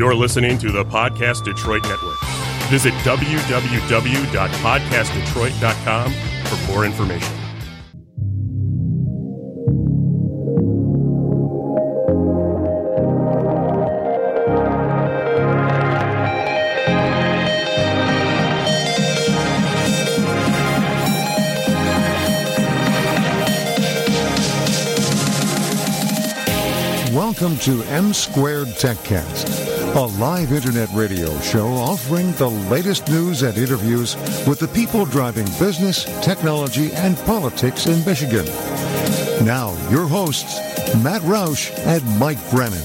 You're listening to the Podcast Detroit Network. Visit www.podcastdetroit.com for more information. Welcome to M Squared TechCast, a live internet radio show offering the latest news and interviews with the people driving business, technology, and politics in Michigan. Now, your hosts, Matt Roush and Mike Brennan.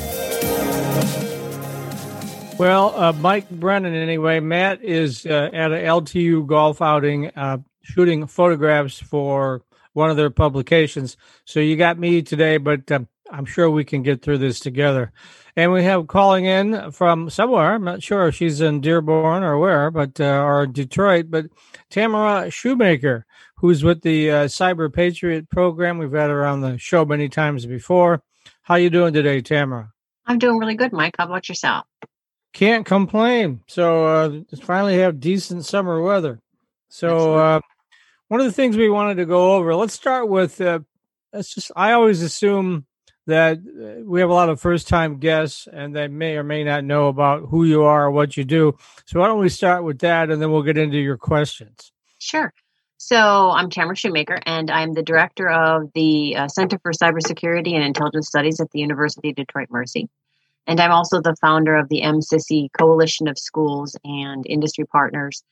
Well, uh, Mike Brennan, anyway. Matt is uh, at a LTU golf outing uh, shooting photographs for one of their publications. So you got me today, but um, I'm sure we can get through this together. And we have calling in from somewhere. I'm not sure if she's in Dearborn or where, but uh, or Detroit. But Tamara Shoemaker, who's with the uh, Cyber Patriot program. We've had her on the show many times before. How you doing today, Tamara? I'm doing really good, Mike. How about yourself? Can't complain. So uh, finally have decent summer weather. So uh, one of the things we wanted to go over. Let's start with. Uh, let's just. I always assume that uh, we have a lot of first time guests and they may or may not know about who you are or what you do. So why don't we start with that and then we'll get into your questions. Sure. So I'm Tamara Shoemaker and I'm the director of the uh, Center for Cybersecurity and Intelligence Studies at the University of Detroit Mercy. And I'm also the founder of the MCISI Coalition of Schools and Industry Partners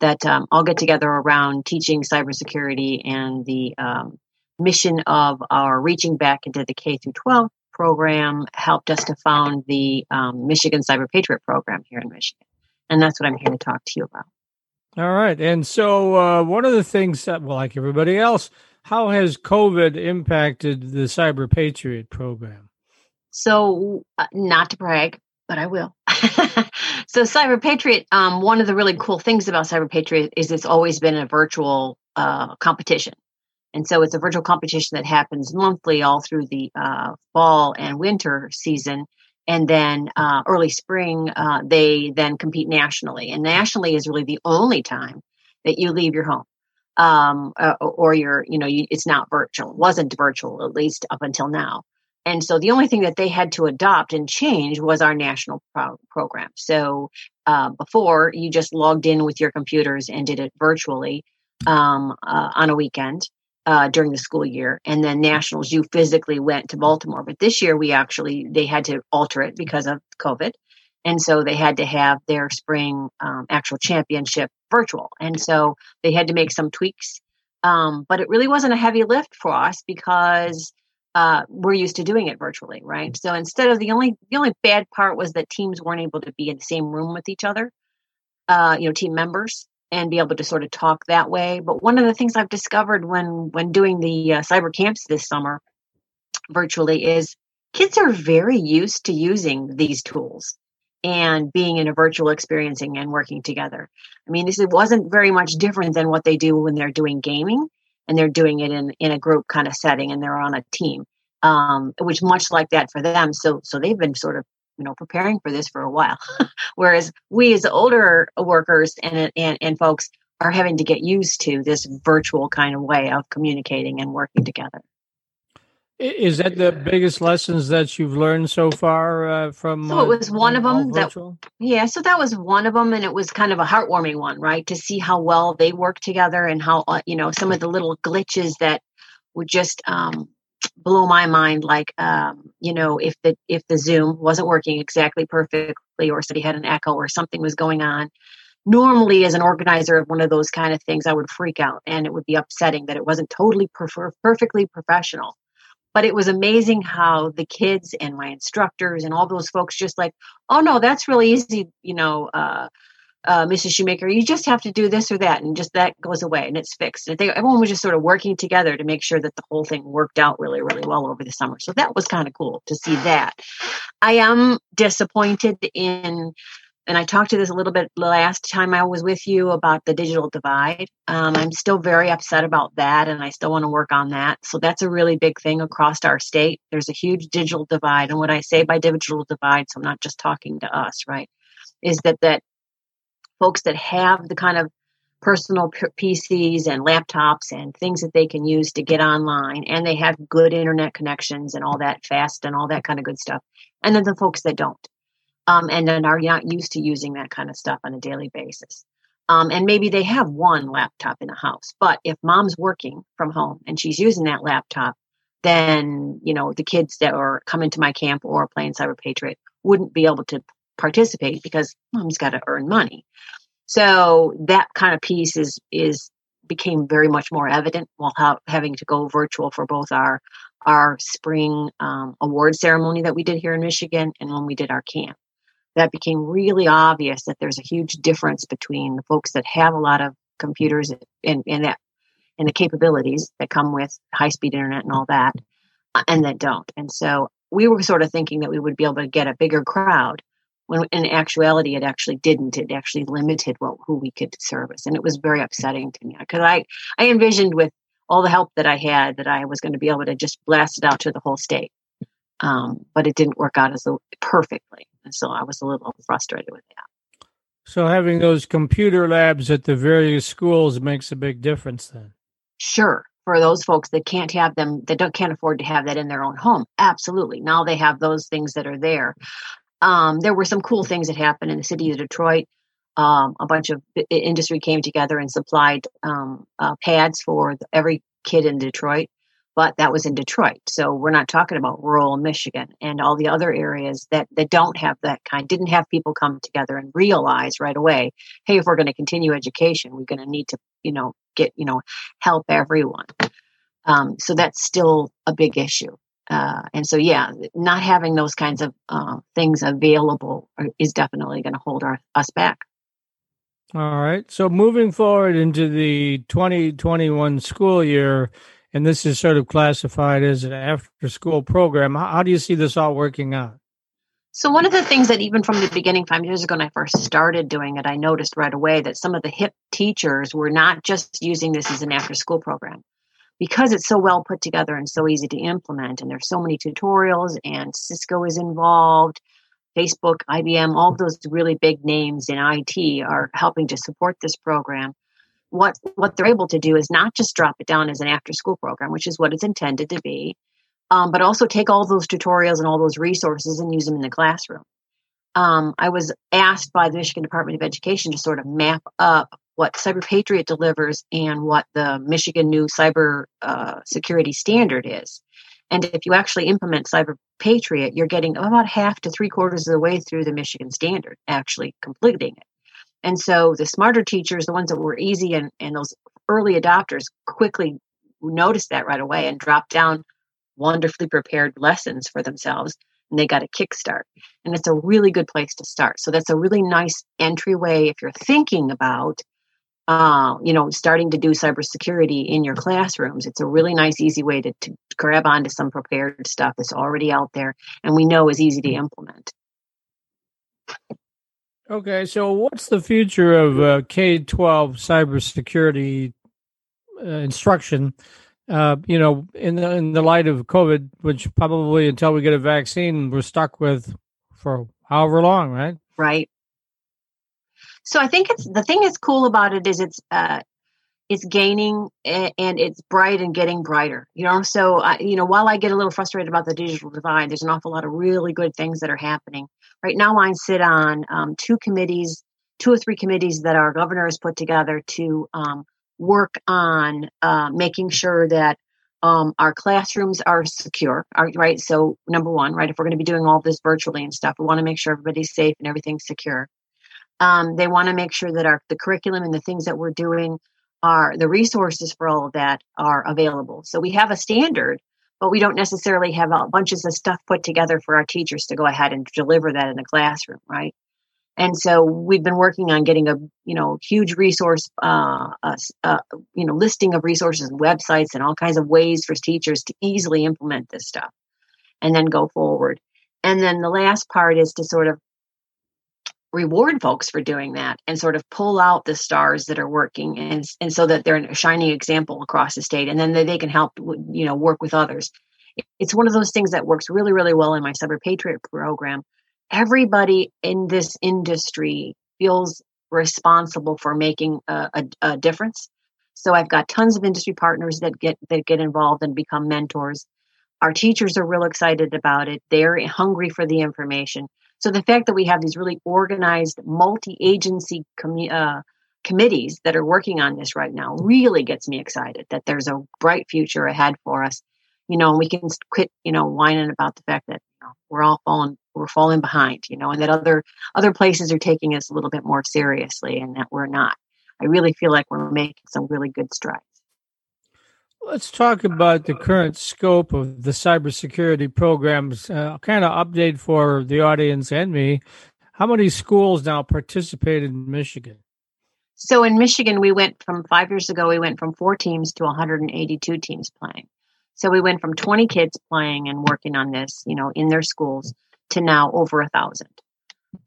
that um, all get together around teaching cybersecurity and the um, mission of our reaching back into the K through 12 program helped us to found the um, Michigan Cyber Patriot program here in Michigan. And that's what I'm here to talk to you about. All right. And so, uh, one of the things that, well, like everybody else, how has COVID impacted the Cyber Patriot program? So, uh, not to brag, but I will. so, Cyber Patriot, um, one of the really cool things about Cyber Patriot is it's always been a virtual uh, competition. And so it's a virtual competition that happens monthly all through the uh, fall and winter season. And then uh, early spring, uh, they then compete nationally. And nationally is really the only time that you leave your home. Um, uh, or you're, you know, you, it's not virtual, wasn't virtual, at least up until now. And so the only thing that they had to adopt and change was our national pro- program. So uh, before you just logged in with your computers and did it virtually um, uh, on a weekend uh, during the school year. And then nationals, you physically went to Baltimore. But this year, we actually, they had to alter it because of COVID. And so they had to have their spring um, actual championship virtual. And so they had to make some tweaks. Um, but it really wasn't a heavy lift for us because uh, we're used to doing it virtually, right? So instead of the only the only bad part was that teams weren't able to be in the same room with each other, uh, you know, team members and be able to sort of talk that way. But one of the things I've discovered when when doing the uh, cyber camps this summer virtually is kids are very used to using these tools and being in a virtual experiencing and working together. I mean, this wasn't very much different than what they do when they're doing gaming and they're doing it in in a group kind of setting and they're on a team. Um, which much like that for them. So so they've been sort of you know preparing for this for a while. Whereas we as older workers and, and and folks are having to get used to this virtual kind of way of communicating and working together. Is that the biggest lessons that you've learned so far uh, from so it was one of them that yeah so that was one of them and it was kind of a heartwarming one right? To see how well they work together and how uh, you know some of the little glitches that would just um, blow my mind like um, you know if the if the zoom wasn't working exactly perfectly or somebody had an echo or something was going on. Normally as an organizer of one of those kind of things i would freak out and it would be upsetting that it wasn't totally per- perfectly professional. But it was amazing how the kids and my instructors and all those folks just like oh no that's really easy you know uh, uh, Mrs. Shoemaker, you just have to do this or that, and just that goes away and it's fixed. And they, everyone was just sort of working together to make sure that the whole thing worked out really, really well over the summer. So that was kind of cool to see that. I am disappointed in and I talked to this a little bit last time I was with you about the digital divide. Um, I'm still very upset about that, and I still want to work on that. So that's a really big thing across our state. There's a huge digital divide, and what I say by digital divide, so I'm not just talking to us, right, is that that folks that have the kind of personal PCs and laptops and things that they can use to get online, and they have good internet connections and all that fast and all that kind of good stuff, and then the folks that don't um, and then are not used to using that kind of stuff on a daily basis. Um, and maybe they have one laptop in the house, but if mom's working from home and she's using that laptop, then you know the kids that are coming to my camp or playing Cyber Patriot wouldn't be able to participate because mom's got to earn money. So that kind of piece is is became very much more evident while ha- having to go virtual for both our our spring um, award ceremony that we did here in Michigan and when we did our camp that became really obvious that there's a huge difference between the folks that have a lot of computers and, and that and the capabilities that come with high speed internet and all that uh, and that don't and so we were sort of thinking that we would be able to get a bigger crowd when in actuality it actually didn't it actually limited what who we could service and it was very upsetting to me because i i envisioned with all the help that i had that i was going to be able to just blast it out to the whole state um, but it didn't work out as a, perfectly. And so I was a little frustrated with that. So having those computer labs at the various schools makes a big difference then. Sure. For those folks that can't have them, that don't can't afford to have that in their own home, absolutely. Now they have those things that are there. Um, there were some cool things that happened in the city of Detroit. Um, a bunch of industry came together and supplied um, uh, pads for every kid in Detroit but that was in Detroit. So we're not talking about rural Michigan and all the other areas that, that don't have that kind, didn't have people come together and realize right away, hey, if we're going to continue education, we're going to need to, you know, get, you know, help everyone. Um, so that's still a big issue. Uh, and so, yeah, not having those kinds of uh, things available is definitely going to hold our, us back. All right. So moving forward into the 2021 school year, and this is sort of classified as an after school program. How, how, do you see this all working out? So, one of the things that even from the beginning, five years ago, when I first started doing it, I noticed right away that some of the hip teachers were not just using this as an after school program because it's so well put together and so easy to implement. And there's so many tutorials, and Cisco is involved. Facebook, IBM, all those really big names in IT are helping to support this program what what they're able to do is not just drop it down as an after school program, which is what it's intended to be, um, but also take all those tutorials and all those resources and use them in the classroom. Um, I was asked by the Michigan Department of Education to sort of map up what Cyber Patriot delivers and what the Michigan new cyber uh, security standard is. And if you actually implement Cyber Patriot, you're getting about half to three quarters of the way through the Michigan standard, actually completing it. And so the smarter teachers, the ones that were easy and, and those early adopters quickly noticed that right away and dropped down wonderfully prepared lessons for themselves and they got a kickstart. And it's a really good place to start. So that's a really nice entryway if you're thinking about uh, you know, starting to do cybersecurity in your classrooms. It's a really nice, easy way to, to grab onto some prepared stuff that's already out there and we know is easy to implement. Okay, so what's the future of uh, K twelve cybersecurity uh, instruction? Uh, you know, in the in the light of COVID, which probably until we get a vaccine, we're stuck with for however long, right? Right. So I think it's the thing that's cool about it is it's uh, it's gaining and it's bright and getting brighter. You know, so I, you know, while I get a little frustrated about the digital divide, there's an awful lot of really good things that are happening right now I sit on um, two committees, two or three committees that our governor has put together to um, work on uh, making sure that um, our classrooms are secure. right. So number one, right, if we're going to be doing all this virtually and stuff, we want to make sure everybody's safe and everything's secure. Um, they want to make sure that our the curriculum and the things that we're doing are the resources for all of that are available. So we have a standard but we don't necessarily have a bunches of stuff put together for our teachers to go ahead and deliver that in the classroom, right? And so we've been working on getting a you know huge resource, uh, uh, you know, listing of resources and websites and all kinds of ways for teachers to easily implement this stuff, and then go forward. And then the last part is to sort of reward folks for doing that and sort of pull out the stars that are working and and so that they're a shining example across the state and then they, can help you know work with others. It's one of those things that works really really well in my cyber patriot program. Everybody in this industry feels responsible for making a, a, a difference. So i've got tons of industry partners that get that get involved and become mentors. Our teachers are real excited about it. They're hungry for the information so the fact that we have these really organized multi-agency commu- uh, committees that are working on this right now really gets me excited that there's a bright future ahead for us. You know, and we can quit, you know, whining about the fact that you know, we're all falling, we're falling behind, you know, and that other other places are taking us a little bit more seriously, and that we're not. I really feel like we're making some really good strides. Let's talk about the current scope of the cybersecurity programs. Uh, kind of update for the audience and me. How many schools now participate in Michigan? So in Michigan, we went from five years ago, we went from four teams to 182 teams playing. So we went from 20 kids playing and working on this, you know, in their schools to now over a thousand.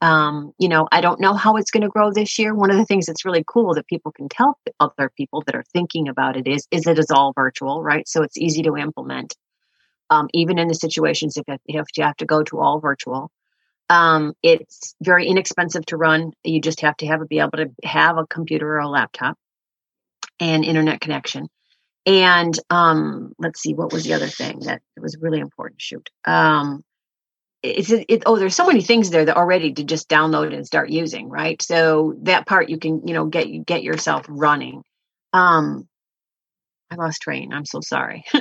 Um, you know, I don't know how it's going to grow this year. One of the things that's really cool that people can tell other people that are thinking about it is, is it is all virtual, right? So it's easy to implement, um, even in the situations if, if you have to go to all virtual. Um, it's very inexpensive to run. You just have to have be able to have a computer or a laptop and internet connection. And um, let's see, what was the other thing that was really important? Shoot. It's it, oh there's so many things there that already to just download and start using right? So that part you can you know get get yourself running. Um i lost train. I'm so sorry.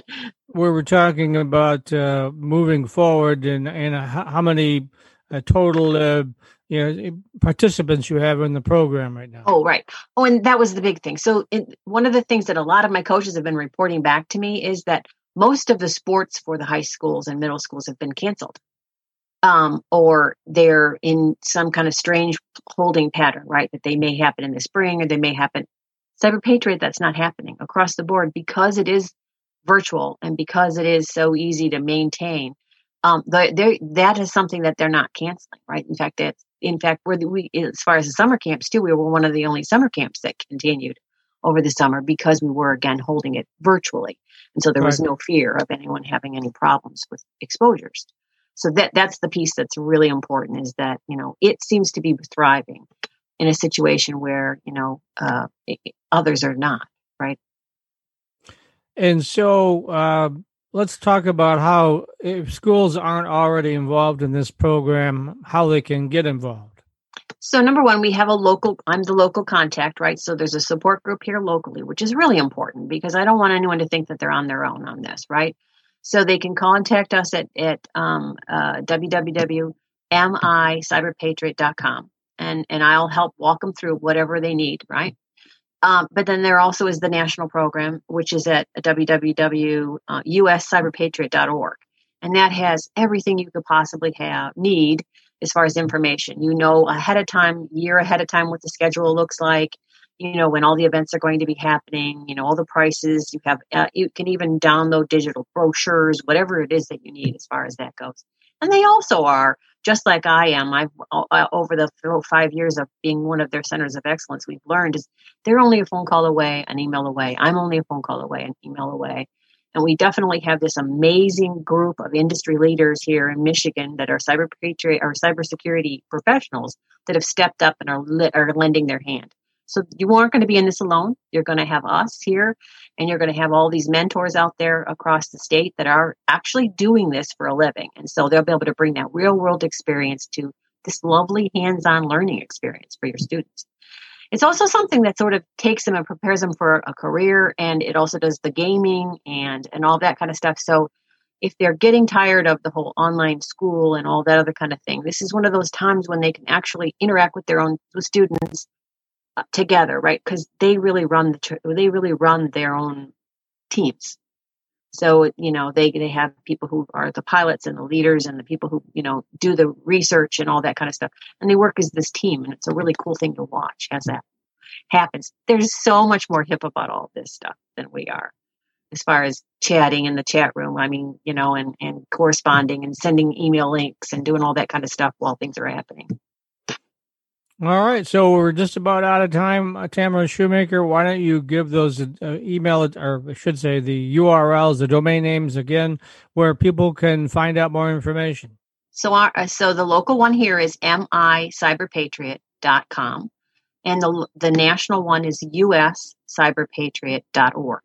We were talking about uh moving forward and and how many uh, total uh you know participants you have in the program right now. Oh right. Oh and that was the big thing. So in, one of the things that a lot of my coaches have been reporting back to me is that most of the sports for the high schools and middle schools have been canceled um, or they're in some kind of strange holding pattern, right? That they may happen in the spring or they may happen. Cyber Patriot, that's not happening across the board because it is virtual and because it is so easy to maintain. Um, that is something that they're not canceling, right? In fact, that's in fact, we're the, we as far as the summer camps too, we were one of the only summer camps that continued over the summer because we were again holding it virtually, and so there was no fear of anyone having any problems with exposures so that that's the piece that's really important is that you know it seems to be thriving in a situation where you know uh, others are not right? And so uh, let's talk about how if schools aren't already involved in this program how they can get involved. So number one we have a local i'm the local contact right? So there's a support group here locally which is really important because i don't want anyone to think that they're on their own on this right so they can contact us at, at um, uh, www.micyberpatriot.com and, and I'll help walk them through whatever they need, right? Um, but then there also is the national program, which is at www.uscyberpatriot.org. And that has everything you could possibly have need as far as information. You know ahead of time, year ahead of time, what the schedule looks like you know when all the events are going to be happening you know all the prices you have uh, you can even download digital brochures whatever it is that you need as far as that goes. And they also are just like i am i've uh, over the five years of being one of their centers of excellence we've learned is they're only a phone call away an email away. I'm only a phone call away an email away. And we definitely have this amazing group of industry leaders here in Michigan that are cyber or cybersecurity professionals that have stepped up and are, are lending their hand. So you aren't going to be in this alone. You're going to have us here, and you're going to have all these mentors out there across the state that are actually doing this for a living. And so they'll be able to bring that real world experience to this lovely hands on learning experience for your students. It's also something that sort of takes them and prepares them for a career, and it also does the gaming and and all that kind of stuff. So if they're getting tired of the whole online school and all that other kind of thing, this is one of those times when they can actually interact with their own with students Uh, together, right? Because they really run the they really run their own teams. So you know they they have people who are the pilots and the leaders and the people who you know do the research and all that kind of stuff, and they work as this team, and it's a really cool thing to watch as that happens. There's so much more hip about all this stuff than we are, as far as chatting in the chat room. I mean, you know, and and corresponding and sending email links and doing all that kind of stuff while things are happening. All right, so we're just about out of time, uh, Tamara Shoemaker. Why don't you give those uh, email, or I should say, the URLs, the domain names again, where people can find out more information? So, our uh, so the local one here is micyberpatriot.com, and the the national one is uscyberpatriot.org.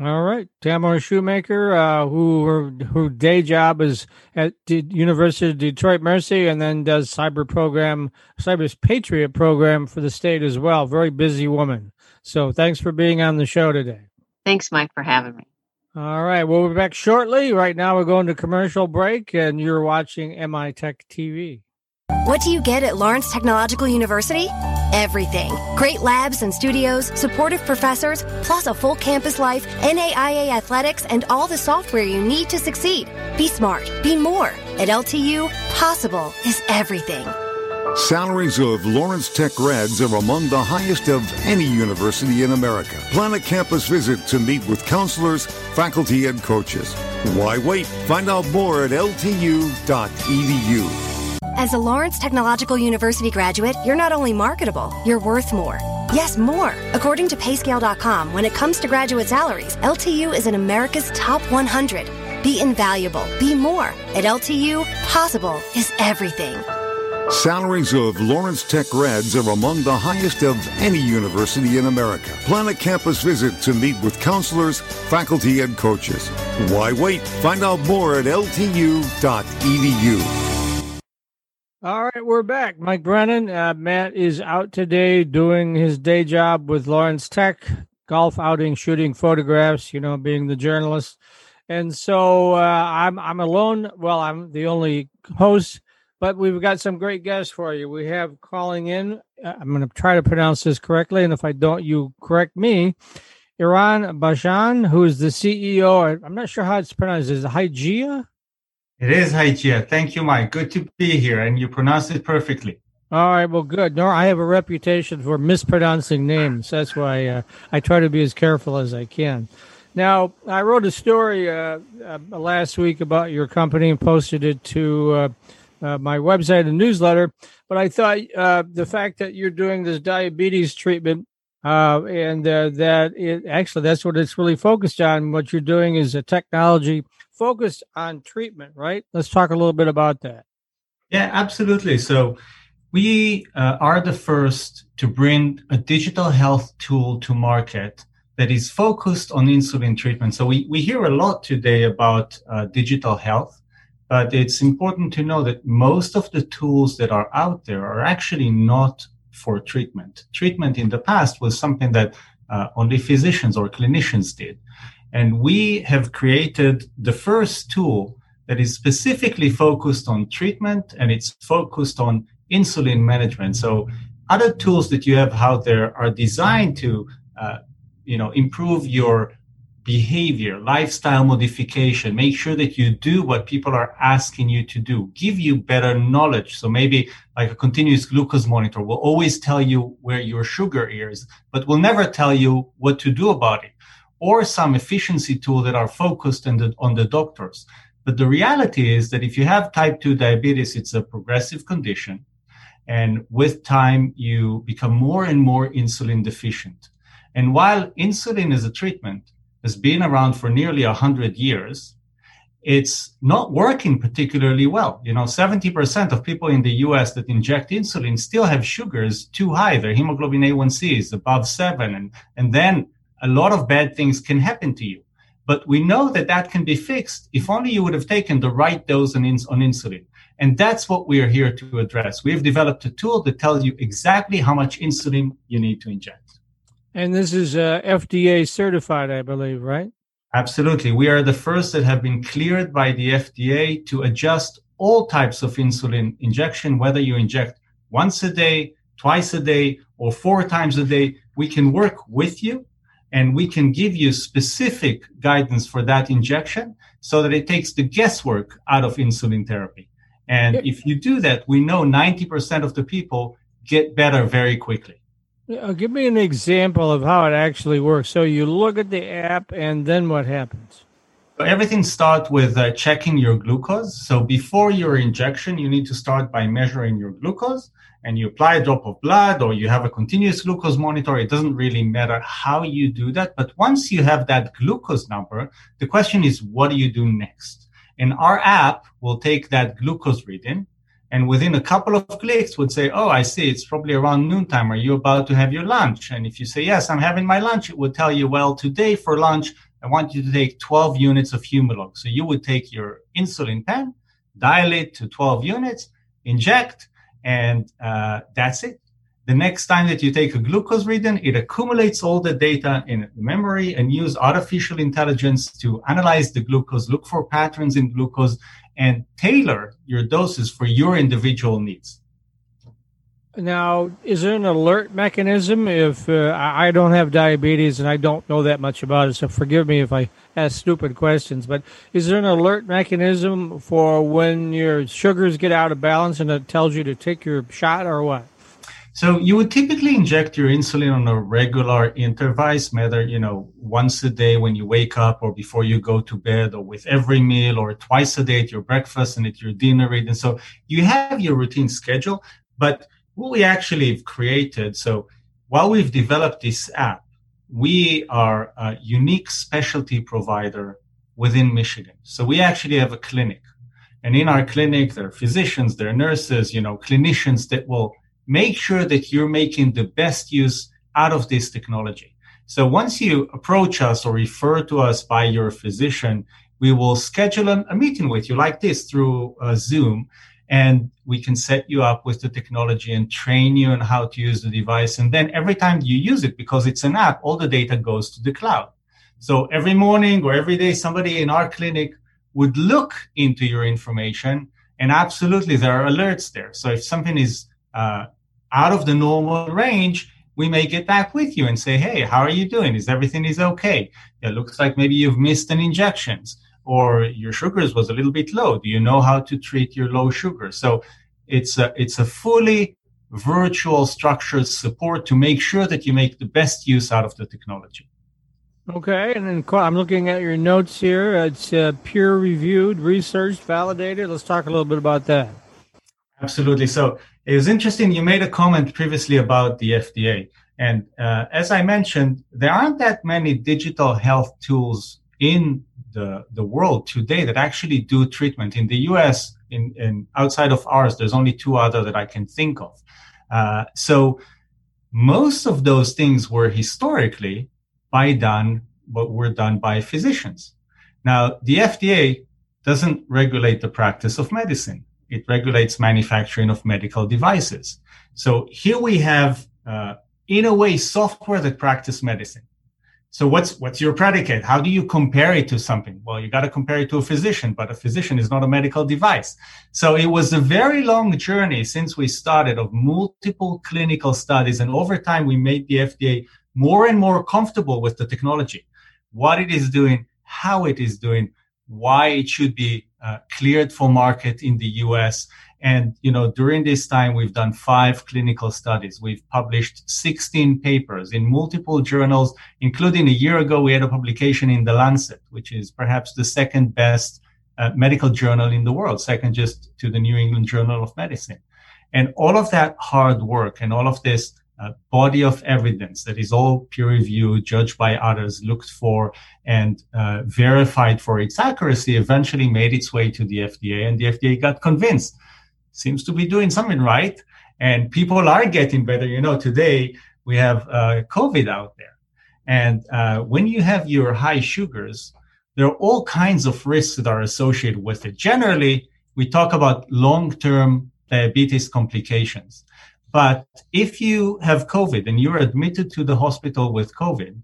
All right, Tamara Shoemaker, uh, who her, her day job is at the University of Detroit Mercy, and then does cyber program, cyber patriot program for the state as well. Very busy woman. So thanks for being on the show today. Thanks, Mike, for having me. All right, we'll be back shortly. Right now, we're going to commercial break, and you're watching MI Tech TV. What do you get at Lawrence Technological University? Everything. Great labs and studios, supportive professors, plus a full campus life, NAIA athletics, and all the software you need to succeed. Be smart. Be more. At LTU, possible is everything. Salaries of Lawrence Tech grads are among the highest of any university in America. Plan a campus visit to meet with counselors, faculty, and coaches. Why wait? Find out more at ltu.edu. As a Lawrence Technological University graduate, you're not only marketable, you're worth more. Yes, more. According to payscale.com, when it comes to graduate salaries, LTU is in America's top 100. Be invaluable. Be more. At LTU, possible is everything. Salaries of Lawrence Tech grads are among the highest of any university in America. Plan a campus visit to meet with counselors, faculty, and coaches. Why wait? Find out more at ltu.edu. All right, we're back. Mike Brennan. Uh, Matt is out today doing his day job with Lawrence Tech, golf outing, shooting photographs. You know, being the journalist, and so uh, I'm I'm alone. Well, I'm the only host, but we've got some great guests for you. We have calling in. Uh, I'm going to try to pronounce this correctly, and if I don't, you correct me. Eran Bashan, who is the CEO. I'm not sure how it's pronounced. Is it Hygieia? It is Hygieia. Thank you, Mike. Good to be here, and you pronounced it perfectly. All right, well, good. Nor I have a reputation for mispronouncing names. That's why uh, I try to be as careful as I can. Now, I wrote a story uh, uh, last week about your company and posted it to uh, uh, my website and newsletter. But I thought uh, the fact that you're doing this diabetes treatment and that it actually that's what it's really focused on. What you're doing is a technology focused on treatment, right? Let's talk a little bit about that. Yeah, absolutely. So we uh, are the first to bring a digital health tool to market that is focused on insulin treatment. So we, we hear a lot today about uh, digital health, but it's important to know that most of the tools that are out there are actually not for treatment. Treatment in the past was something that uh, only physicians or clinicians did. And we have created the first tool that is specifically focused on treatment and it's focused on insulin management. So other tools that you have out there are designed to, uh, you know, improve your behavior, lifestyle modification, make sure that you do what people are asking you to do, give you better knowledge. So maybe like a continuous glucose monitor will always tell you where your sugar is, but will never tell you what to do about it or some efficiency tool that are focused on the, on the doctors. But the reality is that if you have type 2 diabetes, it's a progressive condition. And with time, you become more and more insulin deficient. And while insulin is a treatment has been around for nearly 100 years, it's not working particularly well. You know, 70% of people in the US that inject insulin still have sugars too high. Their hemoglobin A1C is above seven. And, and then a lot of bad things can happen to you. But we know that that can be fixed if only you would have taken the right dose on, ins- on insulin. And that's what we are here to address. We have developed a tool that tells you exactly how much insulin you need to inject. And this is uh, FDA certified, I believe, right? Absolutely. We are the first that have been cleared by the FDA to adjust all types of insulin injection, whether you inject once a day, twice a day, or four times a day. We can work with you and we can give you specific guidance for that injection so that it takes the guesswork out of insulin therapy. And if you do that, we know 90% of the people get better very quickly. Uh, give me an example of how it actually works. So you look at the app, and then what happens? So everything starts with uh, checking your glucose. So before your injection, you need to start by measuring your glucose and you apply a drop of blood or you have a continuous glucose monitor. It doesn't really matter how you do that. But once you have that glucose number, the question is, what do you do next? And our app will take that glucose reading and within a couple of clicks would say, Oh, I see. It's probably around noontime. Are you about to have your lunch? And if you say, yes, I'm having my lunch, it would tell you, well, today for lunch, I want you to take 12 units of Humalog. So you would take your insulin pen, dial it to 12 units, inject, and uh, that's it. The next time that you take a glucose reading, it accumulates all the data in memory and use artificial intelligence to analyze the glucose, look for patterns in glucose, and tailor your doses for your individual needs. Now, is there an alert mechanism if uh, I don't have diabetes and I don't know that much about it? So forgive me if I ask stupid questions, but is there an alert mechanism for when your sugars get out of balance and it tells you to take your shot or what? So you would typically inject your insulin on a regular intervals, whether, you know, once a day when you wake up or before you go to bed or with every meal or twice a day at your breakfast and at your dinner. And so you have your routine schedule, but what we actually have created. So while we've developed this app, we are a unique specialty provider within Michigan. So we actually have a clinic. And in our clinic, there are physicians, there are nurses, you know, clinicians that will make sure that you're making the best use out of this technology. So once you approach us or refer to us by your physician, we will schedule a, meeting with you like this through uh, Zoom and we can set you up with the technology and train you on how to use the device. And then every time you use it, because it's an app, all the data goes to the cloud. So every morning or every day, somebody in our clinic would look into your information and absolutely there are alerts there. So if something is uh, out of the normal range, we may get back with you and say, Hey, how are you doing? Is everything is okay? It looks like maybe you've missed an injections or your sugars was a little bit low. Do you know how to treat your low sugar? So it's a, it's a fully virtual structured support to make sure that you make the best use out of the technology. Okay, and then I'm looking at your notes here. It's uh, peer reviewed, researched, validated. Let's talk a little bit about that. Absolutely. So it was interesting. You made a comment previously about the FDA. And uh, as I mentioned, there aren't that many digital health tools in the, the world today that actually do treatment. In the US, in, in outside of ours, there's only two other that I can think of. Uh, so most of those things were historically by done, but were done by physicians. Now, the FDA doesn't regulate the practice of medicine. It regulates manufacturing of medical devices. So here we have, uh, in a way, software that practice medicine. So what's what's your predicate? How do you compare it to something? Well, you got to compare it to a physician, but a physician is not a medical device. So it was a very long journey since we started of multiple clinical studies, and over time we made the FDA more and more comfortable with the technology, what it is doing, how it is doing, why it should be uh, cleared for market in the US. And, you know, during this time, we've done five clinical studies. We've published 16 papers in multiple journals, including a year ago, we had a publication in The Lancet, which is perhaps the second best uh, medical journal in the world, second just to the New England Journal of Medicine. And all of that hard work and all of this uh, body of evidence that is all peer reviewed, judged by others, looked for and uh, verified for its accuracy, eventually made its way to the FDA, and the FDA got convinced. Seems to be doing something right, and people are getting better. You know, today we have uh, COVID out there, and uh, when you have your high sugars, there are all kinds of risks that are associated with it. Generally, we talk about long-term diabetes complications but if you have COVID and you're admitted to the hospital with COVID,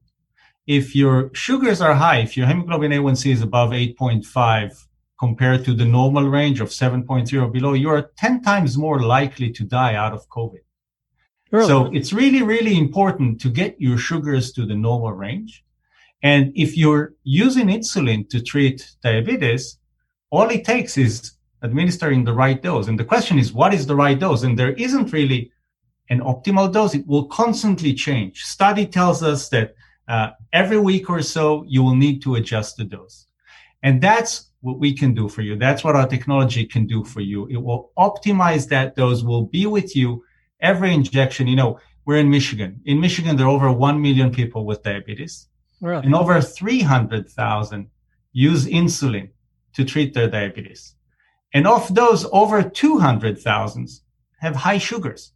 if your sugars are high, if your hemoglobin A1C is above 8.5 compared to the normal range of 7.0 or below, you're 10 times more likely to die out of COVID. Really? So it's really, really important to get your sugars to the normal range. And if you're using insulin to treat diabetes, all it takes is administering the right dose. And the question is, what is the right dose? And there isn't really an optimal dose, it will constantly change. Study tells us that uh, every week or so, you will need to adjust the dose. And that's what we can do for you. That's what our technology can do for you. It will optimize that dose, will be with you every injection. You know, we're in Michigan. In Michigan, there are over 1 million people with diabetes. Really? And over 300,000 use insulin to treat their diabetes. And of those, over 200,000 have high sugars.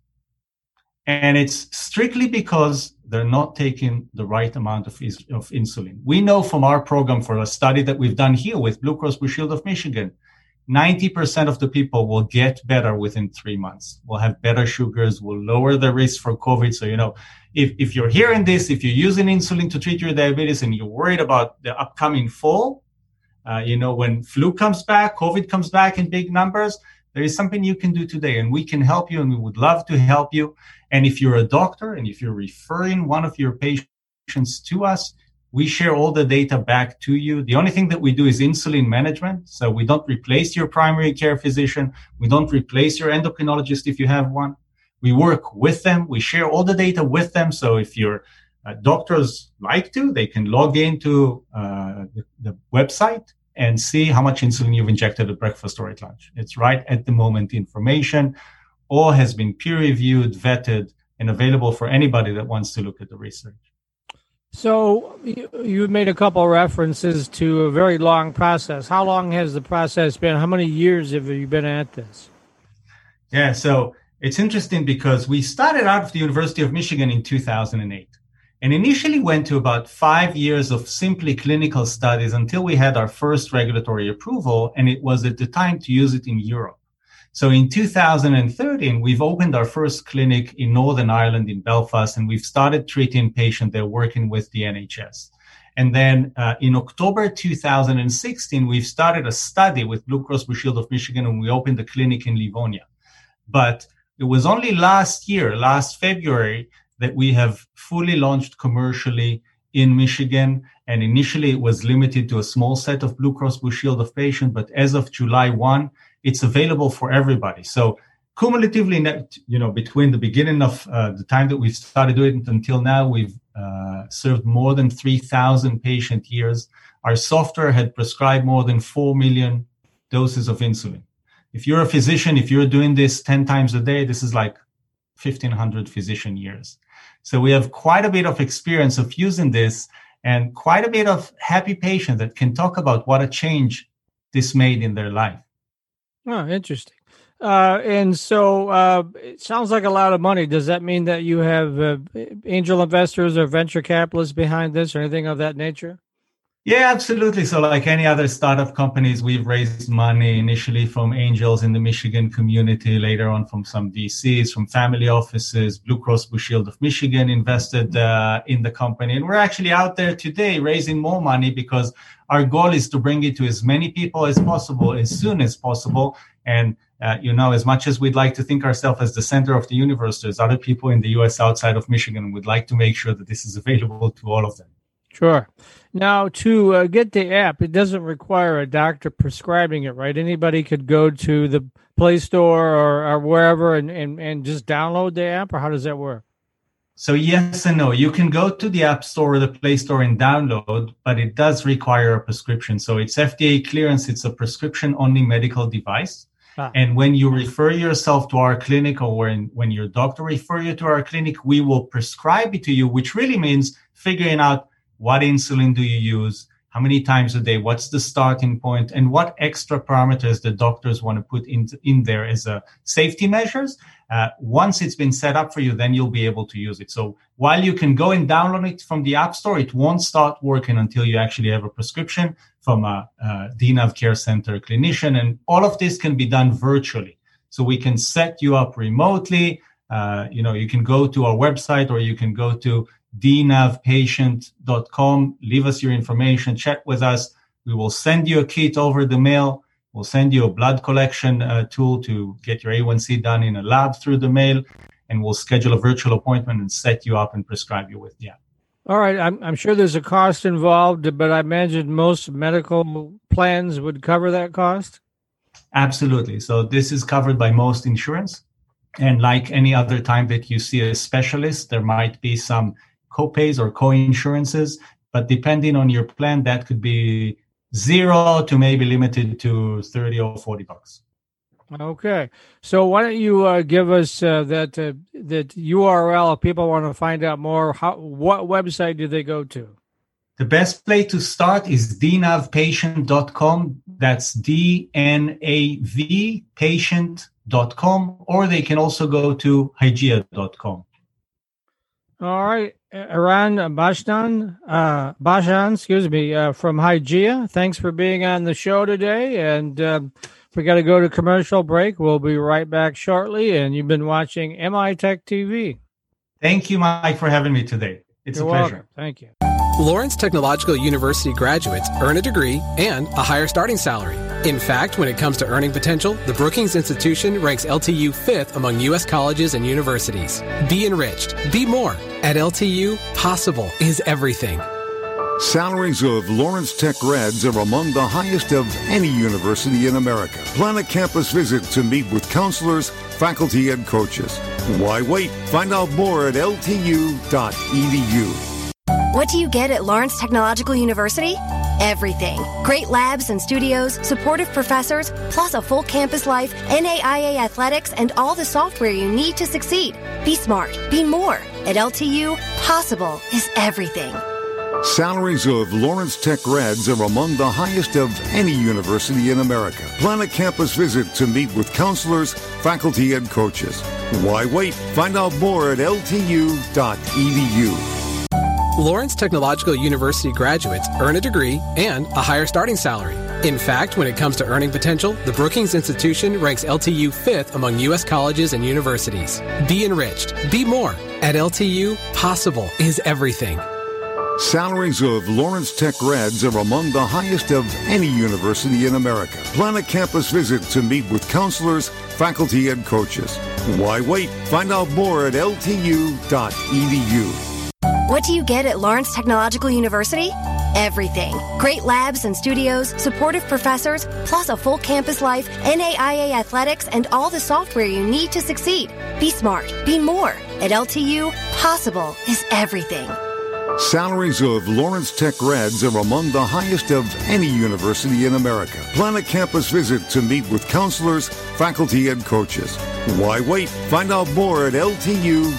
And it's strictly because they're not taking the right amount of, is- of insulin. We know from our program for a study that we've done here with Blue Cross Blue Shield of Michigan, 90% of the people will get better within three months, will have better sugars, will lower the risk for COVID. So, you know, if, if you're hearing this, if you're using insulin to treat your diabetes and you're worried about the upcoming fall, uh, you know, when flu comes back, COVID comes back in big numbers, there is something you can do today and we can help you and we would love to help you. And if you're a doctor and if you're referring one of your patients to us, we share all the data back to you. The only thing that we do is insulin management. So we don't replace your primary care physician. We don't replace your endocrinologist if you have one. We work with them. We share all the data with them. So if your uh, doctors like to, they can log into uh, the, the website and see how much insulin you've injected at breakfast or at lunch. It's right at the moment information. All has been peer reviewed, vetted, and available for anybody that wants to look at the research. So you, made a couple references to a very long process. How long has the process been? How many years have you been at this? Yeah, so it's interesting because we started out of the University of Michigan in 2008 and initially went to about five years of simply clinical studies until we had our first regulatory approval. And it was at the time to use it in Europe. So in 2013, we've opened our first clinic in Northern Ireland in Belfast, and we've started treating patients that are working with the NHS. And then uh, in October 2016, we've started a study with Blue Cross Blue Shield of Michigan, and we opened a clinic in Livonia. But it was only last year, last February, that we have fully launched commercially in Michigan. And initially it was limited to a small set of Blue Cross Blue Shield of patients, but as of July 1, it's available for everybody. So cumulatively, you know, between the beginning of uh, the time that we started doing it until now, we've uh, served more than 3,000 patient years. Our software had prescribed more than 4 million doses of insulin. If you're a physician, if you're doing this 10 times a day, this is like 1500 physician years. So we have quite a bit of experience of using this and quite a bit of happy patients that can talk about what a change this made in their life. Oh, interesting. Uh, and so uh, it sounds like a lot of money. Does that mean that you have uh, angel investors or venture capitalists behind this or anything of that nature? Yeah, absolutely. So, like any other startup companies, we've raised money initially from angels in the Michigan community, later on from some VCs, from family offices. Blue Cross Blue Shield of Michigan invested uh, in the company. And we're actually out there today raising more money because our goal is to bring it to as many people as possible, as soon as possible. And uh, you know, as much as we'd like to think ourselves as the center of the universe, there's other people in the U.S. outside of Michigan. We'd like to make sure that this is available to all of them. Sure. Now, to uh, get the app, it doesn't require a doctor prescribing it, right? Anybody could go to the Play Store or, or wherever and, and, and just download the app, or how does that work? So, yes and no. You can go to the App Store or the Play Store and download, but it does require a prescription. So, it's FDA clearance, it's a prescription only medical device. Ah. And when you refer yourself to our clinic or when, when your doctor refer you to our clinic, we will prescribe it to you, which really means figuring out what insulin do you use? How many times a day? What's the starting point? And what extra parameters the doctors want to put in, in there as a safety measures? Uh, once it's been set up for you, then you'll be able to use it. So while you can go and download it from the App Store, it won't start working until you actually have a prescription from a, a DNAV Care Center clinician. And all of this can be done virtually. So we can set you up remotely. Uh, you know, you can go to our website or you can go to dnavpatient.com. Leave us your information, chat with us. We will send you a kit over the mail. We'll send you a blood collection uh, tool to get your A1C done in a lab through the mail, and we'll schedule a virtual appointment and set you up and prescribe you with the app. All right. I'm, I'm sure there's a cost involved, but I imagine most medical plans would cover that cost. Absolutely. So this is covered by most insurance. And like any other time that you see a specialist, there might be some copays or co-insurances, but depending on your plan, that could be zero to maybe limited to 30 or 40 bucks. Okay, so why don't you uh, give us uh, that uh, that URL if people want to find out more? How what website do they go to? The best place to start is dnavpatient.com. That's D N A V patient.com, or they can also go to hygieia.com. All right, Eran Bashdan, uh, Bashan, excuse me, uh, from Hygieia. Thanks for being on the show today. And uh, we got to go to commercial break. We'll be right back shortly. And you've been watching MI Tech TV. Thank you, Mike, for having me today. It's You're a pleasure. Welcome. Thank you. Lawrence Technological University graduates earn a degree and a higher starting salary. In fact, when it comes to earning potential, the Brookings Institution ranks LTU fifth among U.S. colleges and universities. Be enriched. Be more. At LTU, possible is everything. Salaries of Lawrence Tech grads are among the highest of any university in America. Plan a campus visit to meet with counselors, faculty, and coaches. Why wait? Find out more at ltu.edu. What do you get at Lawrence Technological University? Everything. Great labs and studios, supportive professors, plus a full campus life, NAIA athletics, and all the software you need to succeed. Be smart. Be more. At LTU, possible is everything. Salaries of Lawrence Tech grads are among the highest of any university in America. Plan a campus visit to meet with counselors, faculty, and coaches. Why wait? Find out more at ltu.edu. Lawrence Technological University graduates earn a degree and a higher starting salary. In fact, when it comes to earning potential, the Brookings Institution ranks LTU fifth among U.S. colleges and universities. Be enriched. Be more. At LTU, possible is everything. Salaries of Lawrence Tech grads are among the highest of any university in America. Plan a campus visit to meet with counselors, faculty, and coaches. Why wait? Find out more at ltu.edu. What do you get at Lawrence Technological University? Everything. Great labs and studios, supportive professors, plus a full campus life, NAIA athletics, and all the software you need to succeed. Be smart. Be more. At LTU, possible is everything. Salaries of Lawrence Tech grads are among the highest of any university in America. Plan a campus visit to meet with counselors, faculty, and coaches. Why wait? Find out more at ltu.edu.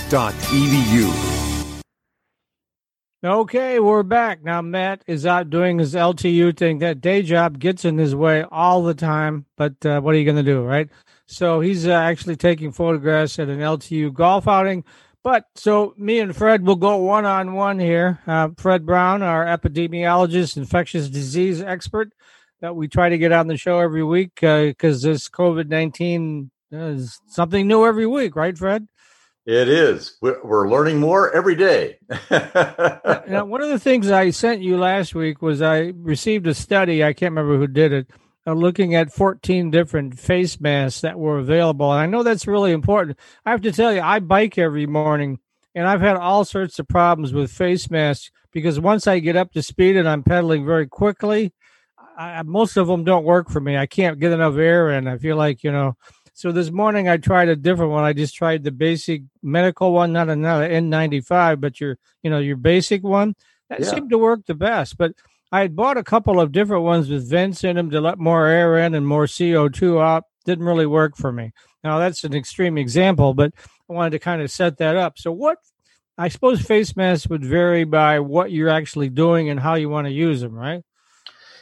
Okay, we're back. Now, Matt is out doing his LTU thing. That day job gets in his way all the time, but uh, what are you going to do, right? So he's uh, actually taking photographs at an LTU golf outing. But so me and Fred will go one on one here. Uh, Fred Brown, our epidemiologist, infectious disease expert, that we try to get on the show every week because uh, this COVID 19 is something new every week, right, Fred? It is. We're, we're learning more every day. now, one of the things I sent you last week was I received a study. I can't remember who did it, uh, looking at 14 different face masks that were available. And I know that's really important. I have to tell you, I bike every morning, and I've had all sorts of problems with face masks because once I get up to speed and I'm pedaling very quickly, I, most of them don't work for me. I can't get enough air in. I feel like, you know, so this morning I tried a different one. I just tried the basic medical one, not another N95, but your you know your basic one. That yeah. seemed to work the best. But I had bought a couple of different ones with vents in them to let more air in and more CO2 out. Didn't really work for me. Now that's an extreme example, but I wanted to kind of set that up. So what I suppose face masks would vary by what you're actually doing and how you want to use them, right?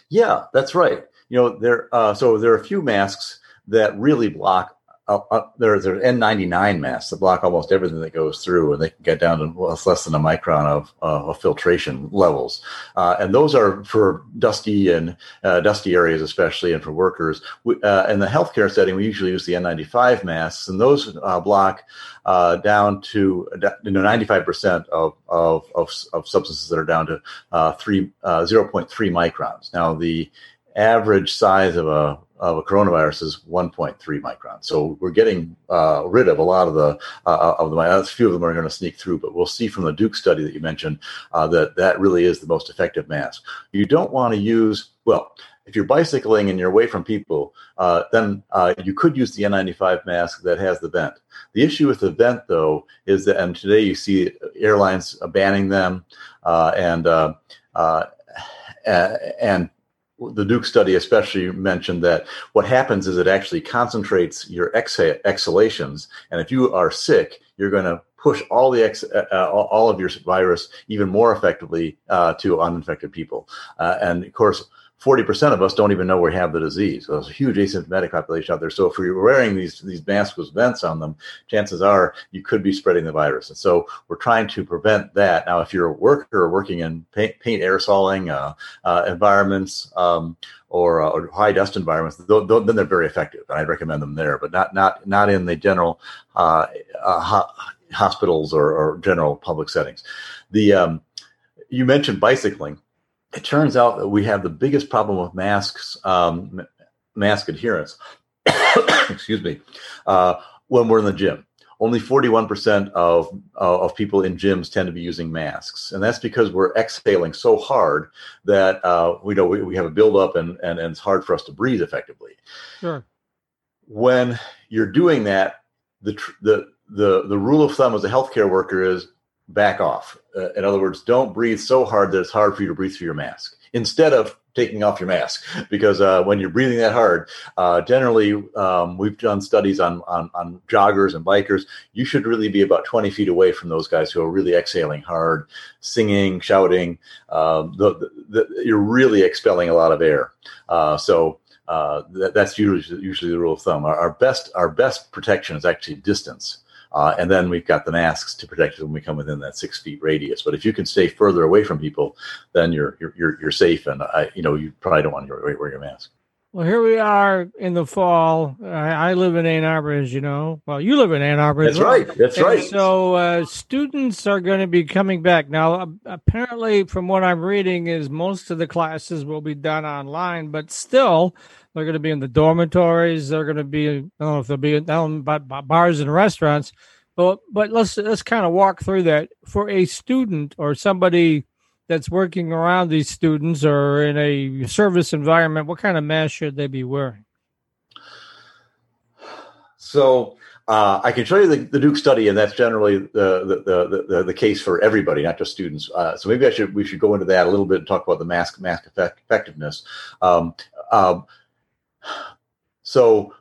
Yeah, that's right. You know, there. Uh, so there are a few masks that really block uh, uh, there, there are N99 masks that block almost everything that goes through, and they can get down to less than a micron of, uh, of filtration levels. Uh, and those are for dusty and uh, dusty areas, especially, and for workers. We, uh, in the healthcare setting, we usually use the N95 masks, and those block down to you know 95% of, of, of, of, substances that are down to three 0.3 microns. Now, the average size of a of a coronavirus is 1.3 microns. So we're getting uh, rid of a lot of the uh, of them. A few of them are going to sneak through, but we'll see from the Duke study that you mentioned uh, that that really is the most effective mask. You don't want to use well. If you're bicycling and you're away from people, uh, then uh, you could use the N95 mask that has the vent. The issue with the vent, though, is that, and today you see airlines banning them, uh, and and the Duke study especially mentioned that what happens is it actually concentrates your exha- exhalations, and if you are sick, you're going to push all the ex- uh, uh all of your virus even more effectively uh, to uninfected people. Uh, and of course, 40% of us don't even know we have the disease. So there's a huge asymptomatic population out there. So if you're wearing these, these masks with vents on them, chances are you could be spreading the virus. And so we're trying to prevent that. Now, if you're a worker working in paint, paint aerosoling uh, uh, environments um, or, uh, or, high dust environments, th- th- then they're very effective. And I'd recommend them there, but not, not, not in the general uh, uh, ho- hospitals or, or, general public settings. The, um, you mentioned bicycling it turns out that we have the biggest problem with masks, um, mask adherence. excuse me, uh, when we're in the gym. Only 41% of, uh, of people in gyms tend to be using masks. And that's because we're exhaling so hard that uh, we know we, we have a buildup and, and, and it's hard for us to breathe effectively. Sure. When you're doing that, the, the, the, the rule of thumb as a healthcare worker is back off. Uh, in other words, don't breathe so hard that it's hard for you to breathe through your mask instead of taking off your mask. Because uh, when you're breathing that hard uh, generally um, we've done studies on, on, on joggers and bikers. You should really be about 20 feet away from those guys who are really exhaling hard singing shouting um, the, the, the, you're really expelling a lot of air. Uh, so uh, that, that's usually, usually the rule of thumb. Our, our best our best protection is actually distance uh, and then we've got the masks to protect us when we come within that six feet radius. But if you can stay further away from people, then you're you're you're, you're safe, and I, you know you probably don't want to wear, wear your mask. Well, here we are in the fall. I, I, live in Ann Arbor, as you know. Well, you live in Ann Arbor. That's well. right. That's and right. So uh, students are going to be coming back now. Apparently, from what I'm reading, is most of the classes will be done online, but still, they're going to be in the dormitories. They're going to be, I don't know if they'll be down by, by bars and restaurants. But but let's let's kind of walk through that for a student or somebody that's working around these students or in a service environment. What kind of mask should they be wearing? So uh, I can show you the, the, Duke study, and that's generally the the, the, the case for everybody, not just students. Uh, so maybe I should we should go into that a little bit and talk about the mask mask effect, effectiveness. Um, um, so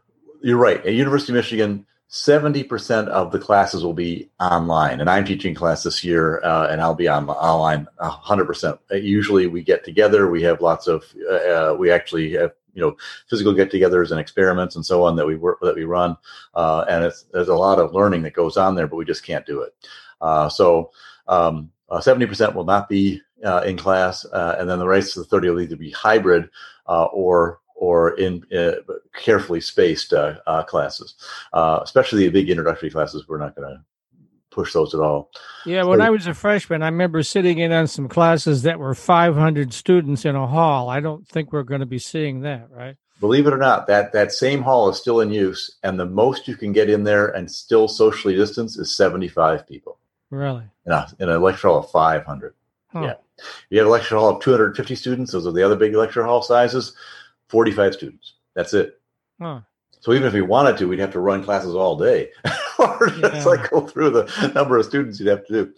you're right. At University of Michigan, 70% of the classes will be online. And i'm teaching class this year uh, and i'll be on online 100% usually we get together we have lots of uh, uh, we actually have you know physical get-togethers and experiments and so on that we work that we run uh, and it's there's a lot of learning that goes on there but we just can't do it. Uh, so um, 70% uh, will not be in class and then the rest of the 30 will either be hybrid or or in uh, carefully spaced uh, uh, classes, uh, especially the big introductory classes. We're not going to push those at all. Yeah, when I was a freshman, I remember sitting in on some classes that were 500 students in a hall. I don't think we're going to be seeing that, right? Believe it or not, that that same hall is still in use, and the most you can get in there and still socially distance is 75 people. Really? In, a, in a lecture hall of 500. Huh. Yeah. You have a lecture hall of 250 students. Those are the other big lecture hall sizes. 45 students. That's it. Huh. So even if we wanted to, we'd have to run classes all day or yeah. just like go through the number of students you'd have to do.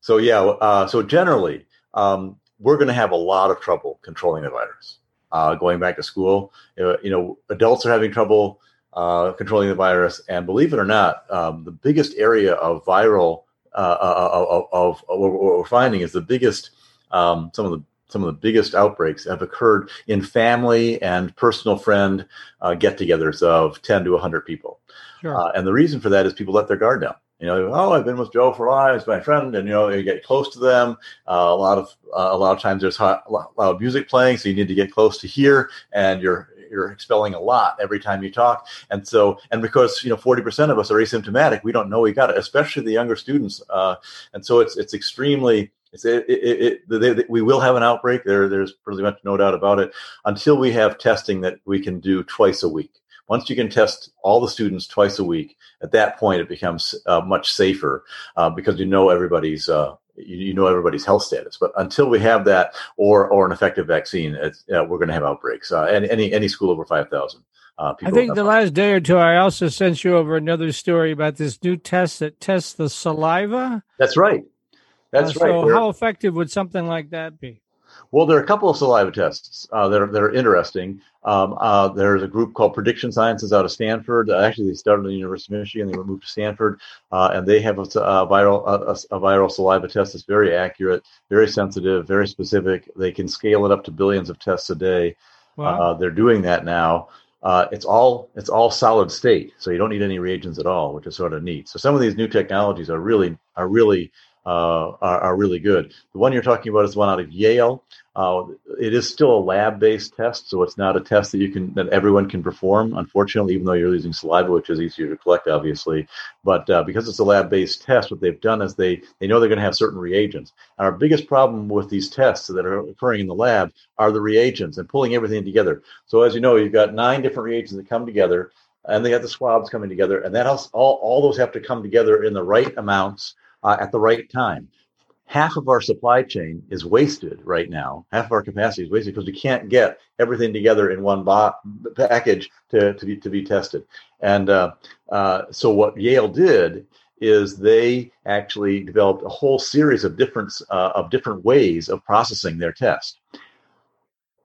So yeah, uh, so generally, um, we're going to have a lot of trouble controlling the virus. Uh, going back to school, uh, you know, adults are having trouble uh, controlling the virus, and believe it or not, um, the biggest area of viral uh, uh, of, of, of, what we're finding is the biggest. Um, some of the some of the biggest outbreaks have occurred in family and personal friend uh, get-togethers of 10 to 100 people. Sure. Uh, and the reason for that is people let their guard down. You know, oh, I've been with Joe for a while. He's my friend, and you know, you get close to them. Uh, a lot of uh, a lot of times there's hot, loud music playing, so you need to get close to hear, and you're you're expelling a lot every time you talk. And so, and because you know, forty percent of us are asymptomatic, we don't know we got it, especially the younger students. Uh, and so, it's it's extremely it's, it, it, it, we will have an outbreak. There, there's pretty much no doubt about it. Until we have testing that we can do twice a week. Once you can test all the students twice a week, at that point it becomes uh, much safer uh, because you know everybody's uh, you, you, know everybody's health status. But until we have that, or or an effective vaccine, we're going to have outbreaks. Uh, and any any school over five thousand. Uh, I think the last day or two, I also sent you over another story about this new test that tests the saliva. That's right. That's uh, right. So, how effective would something like that be? Well, there are a couple of saliva tests uh, that, are, that are interesting. Um, uh, there's a group called Prediction Sciences out of Stanford. Actually, they started at the University of Michigan. And they moved to Stanford, uh, and they have a, a viral a, a, viral saliva test that's very accurate, very sensitive, very specific. They can scale it up to billions of tests a day. Wow. Uh, they're doing that now. Uh, it's all it's all solid state, so you don't need any reagents at all, which is sort of neat. So some of these new technologies are really are really uh, are, are, really good. The one you're talking about is one out of Yale. Uh, it is still a lab-based test, so it's not a test that you can that everyone can perform. Unfortunately, even though you're using saliva, which is easier to collect, obviously, but uh, because it's a lab-based test, what they've done is they they know they're going to have certain reagents. Our biggest problem with these tests that are occurring in the lab are the reagents and pulling everything together. So as you know, you've got nine different reagents that come together, and they got the swabs coming together, and that has, all all those have to come together in the right amounts uh, at the right time. Half of our supply chain is wasted right now. Half of our capacity is wasted because we can't get everything together in one bo- package to, to, be, to be tested. And uh, uh, so, what Yale did is they actually developed a whole series of different uh, of different ways of processing their test.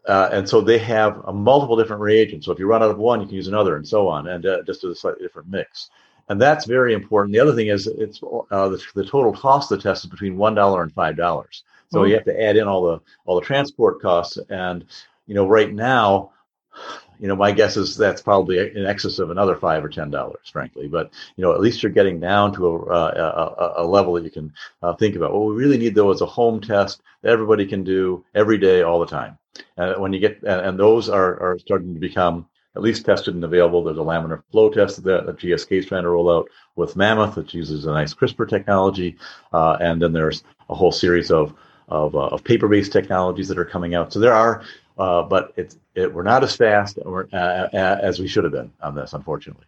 Uh, and so they have a multiple different reagents. So if you run out of one, you can use another, and so on, and uh, just a slightly different mix and that's very important. The other thing is it's uh, the, the, total cost of the test is between one dollar and five dollars. So mm-hmm. you have to add in all the all the transport costs, and you know right now, you know my guess is that's probably in excess of another five or ten dollars, frankly. But you know at least you're getting down to a, a, a level that you can uh, think about. What we really need though is a home test that everybody can do every day, all the time. And when you get and, and those are are starting to become at least tested and available. There's a laminar flow test that, GSK is trying to roll out with Mammoth, which uses a nice CRISPR technology, uh, and then there's a whole series of of, uh, of paper-based technologies that are coming out. So there are, uh, but it's it, we're not as fast or, uh, as we should have been on this, unfortunately.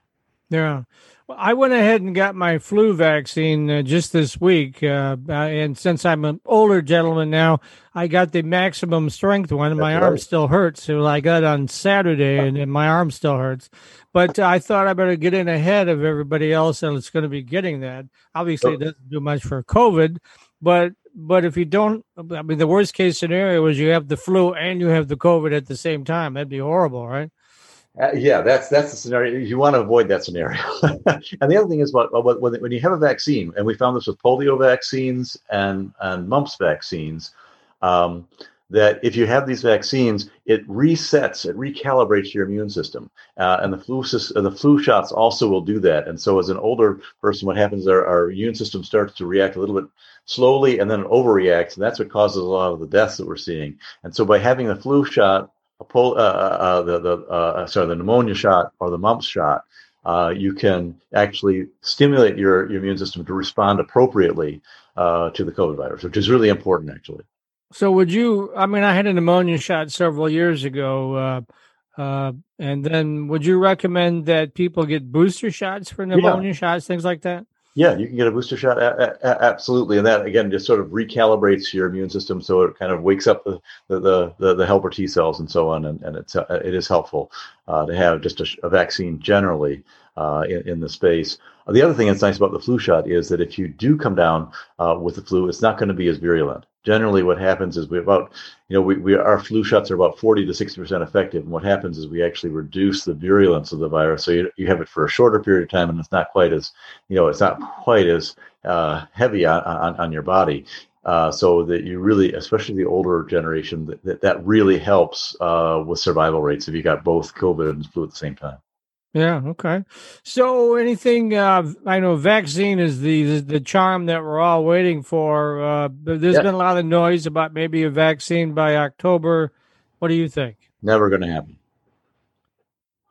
Yeah. Well, I went ahead and got my flu vaccine uh, just this week, uh, uh, and since I'm an older gentleman now, I got the maximum strength one. And my arm still hurts. So I got on Saturday, and, and my arm still hurts. But I thought I better get in ahead of everybody else that's going to be getting that. Obviously, it doesn't do much for COVID, but but if you don't, I mean, the worst case scenario is you have the flu and you have the COVID at the same time. That'd be horrible, right? Uh, yeah, that's that's the scenario. You want to avoid that scenario. and the other thing is, what, what, when you have a vaccine, and we found this with polio vaccines and and mumps vaccines, um, that if you have these vaccines, it resets, it recalibrates your immune system, uh, and the flu the flu shots also will do that. And so, as an older person, what happens? Our, our immune system starts to react a little bit slowly, and then it overreacts, and that's what causes a lot of the deaths that we're seeing. And so, by having the flu shot pol- uh, uh, uh, the, the uh, sorry, the pneumonia shot or the mumps shot, uh, you can actually stimulate your, your immune system to respond appropriately uh, to the COVID virus, which is really important, actually. So, would you? I mean, I had a pneumonia shot several years ago, and then would you recommend that people get booster shots for pneumonia yeah. shots, things like that? Yeah, you can get a booster shot. A- a- absolutely, and that again just sort of recalibrates your immune system, so it kind of wakes up the the the, the helper T cells and so on, and, and it's uh, it is helpful uh, to have just a, a vaccine generally uh, in, in the space. The other thing that's nice about the flu shot is that if you do come down uh, with the flu, it's not going to be as virulent generally what happens is we about you know we, we our flu shots are about 40 to 60 percent effective. And what happens is we actually reduce the virulence of the virus. So you, you have it for a shorter period of time and it's not quite as you know it's not quite as uh, heavy on, on, on your body. Uh, so that you really especially the older generation that, that, really helps uh, with survival rates if you got both covid and flu at the same time yeah. Okay. So, anything? Uh, I know vaccine is the the charm that we're all waiting for. Uh, there's yeah. been a lot of noise about maybe a vaccine by October. What do you think? Never going to happen.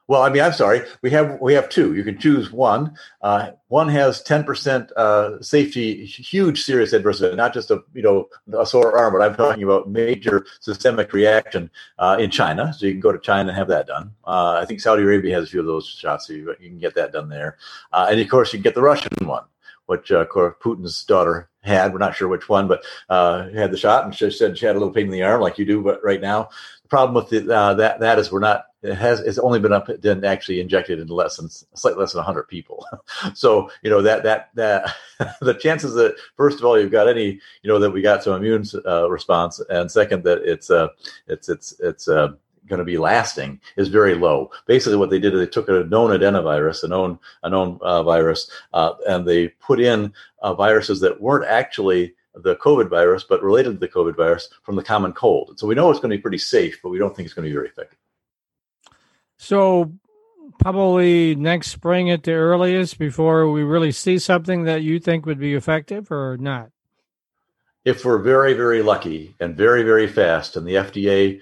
Well, I mean, I'm sorry. We have we have two. You can choose one. Uh, one has 10% uh, safety, huge serious adverse event, not just a you know a sore arm, but I'm talking about major systemic reaction uh, in China. So you can go to China and have that done. Uh, I think Saudi Arabia has a few of those shots, so you, you can get that done there. Uh, and of course, you can get the Russian one, which uh, of course Putin's daughter had. We're not sure which one, but had the shot and she said she had a little pain in the arm, like you do, but right now. Problem with the, uh, that that is we're not. It has it's only been up been actually injected into less than slightly less than 100 people. so you know that that that the chances that first of all you've got any you know that we got some immune uh, response, and second that it's uh it's it's it's uh, going to be lasting is very low. Basically, what they did is they took a known adenovirus, a known a known uh, virus, uh, and they put in uh, viruses that weren't actually the COVID virus, but related to the COVID virus from the common cold. And so we know it's going to be pretty safe, but we don't think it's going to be very effective. So probably next spring at the earliest before we really see something that you think would be effective or not? If we're very, very lucky and very, very fast, and the FDA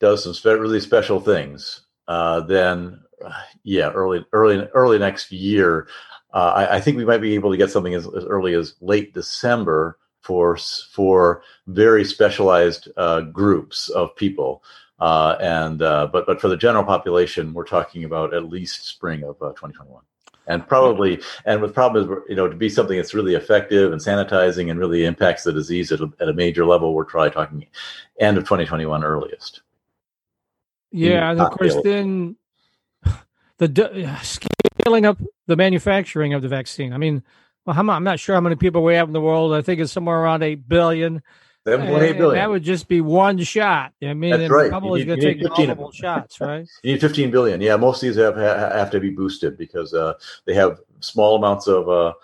does some spe- really special things, uh, then uh, yeah, early, early, early next year, uh, I, I, think we might be able to get something as, as early as late December for for very specialized uh, groups of people. Uh, and uh, but but for the general population, we're talking about at least spring of 2021 and probably and with problem is you know to be something that's really effective and sanitizing and really impacts the disease at a, at a major level we're probably talking end of 2021 earliest yeah, and of course, then the scaling up the manufacturing of the vaccine. I mean, well, how, I'm not sure how many people we have in the world. I think it's somewhere around eight billion. Seven point eight billion. That would just be one shot. I mean, That's right. probably going to take multiple shots, right? You need 15 billion. Yeah, most of these have have to be boosted because uh, they have small amounts of. Uh,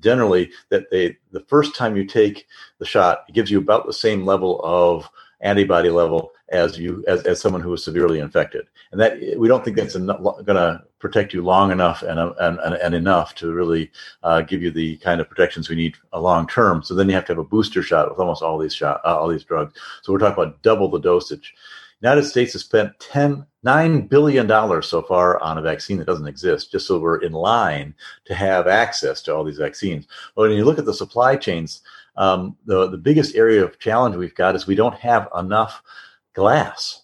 generally, that they the first time you take the shot, it gives you about the same level of antibody level as you as, as someone who is severely infected and that we don't think that's going to protect you long enough and, and, and enough to really uh, give you the kind of protections we need a long term. So then you have to have a booster shot with almost all these shot uh, all these drugs. So we're talking about double the dosage. United states has spent 10 $9 billion so far on a vaccine that doesn't exist, just so we're in line to have access to all these vaccines. But when you look at the supply chains, um, the, the biggest area of challenge we've got is we don't have enough glass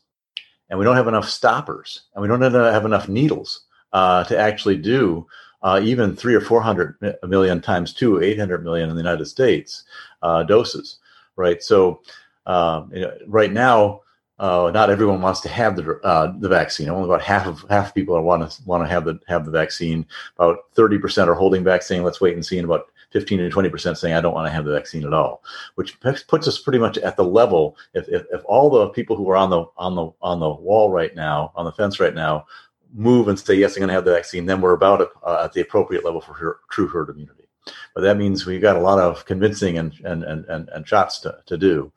and we don't have enough stoppers and we don't have enough needles uh, to actually do uh, even three or 400 million times two, 800 million in the United States uh, doses, right? So um, you know, right now, uh, not everyone wants to have the uh, the vaccine. Only about half of half people want to want to have the have the vaccine. About thirty percent are holding back, saying let's wait and see. And about 15 to 20 percent saying I don't want to have the vaccine at all, which puts us pretty much at the level. If, if, if all the people who are on the on the on the wall right now, on the fence right now, move and say yes, I'm going to have the vaccine, then we're about uh, at the appropriate level for her, true herd immunity. But that means we've got a lot of convincing and and and and, and shots to to do,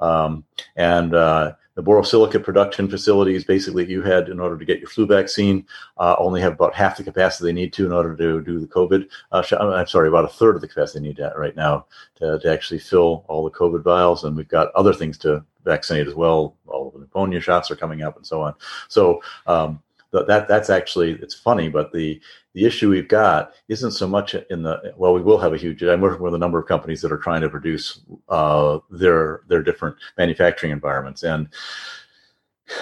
um, and. Uh, the borosilicate production facilities, basically, you had in order to get your flu vaccine, uh, only have about half the capacity they need to in order to do the COVID. Uh, sh- I'm sorry, about a third of the capacity they need to, right now to, to actually fill all the COVID vials. And we've got other things to vaccinate as well. All the pneumonia shots are coming up and so on. So, um, that that that's actually it's funny, but the the issue we've got isn't so much in the well, we will have a huge. I'm working with a number of companies that are trying to produce uh, their their different manufacturing environments, and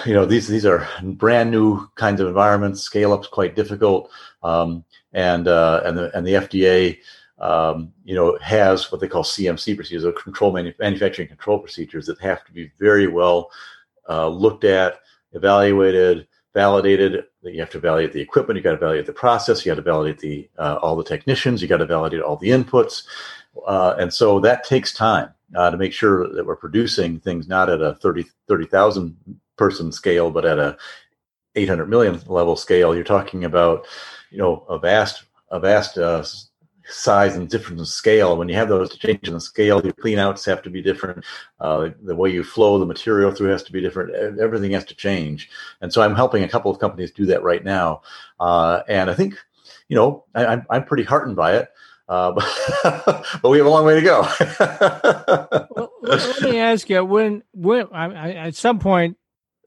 you know these these are brand new kinds of environments. Scale up's quite difficult, um, and uh, and the and the FDA. Um, you know, has what they call CMC procedures, or control manu- manufacturing control procedures that have to be very well uh, looked at, evaluated, validated. You have to validate the equipment. You got to validate the process. You got to validate the uh, all the technicians. You got to validate all the inputs, uh, and so that takes time uh, to make sure that we're producing things not at a 30 30,000 person scale, but at a 800 million level scale. You're talking about, you know, a vast a vast uh, size and different in scale. When you have those changes in the scale, your cleanouts have to be different. Uh, the way you flow the material through has to be different. Everything has to change. And so I'm helping a couple of companies do that right now. Uh, and I think, you know, I, am I'm, I'm pretty heartened by it. Uh, but, but, we have a long way to go. well, let me ask you: When, when I, I, at some point,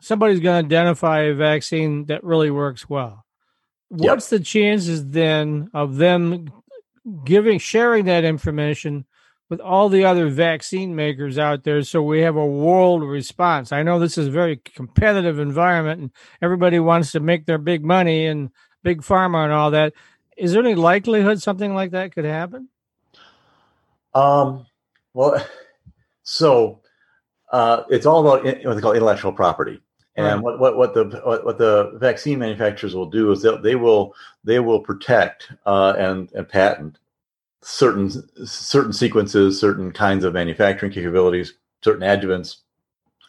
somebody's going to identify a vaccine that really works well. What's yep. the chances then of them giving sharing that information with all the other vaccine makers out there so we have a world response. I know this is a very competitive environment and everybody wants to make their big money and big pharma and all that. Is there any likelihood something like that could happen? Um, Well, so uh, it's all about what they call intellectual property. And what, what, what the what, what, the vaccine manufacturers will do is they will they will protect uh, and, and patent certain certain sequences, certain kinds of manufacturing capabilities, certain adjuvants,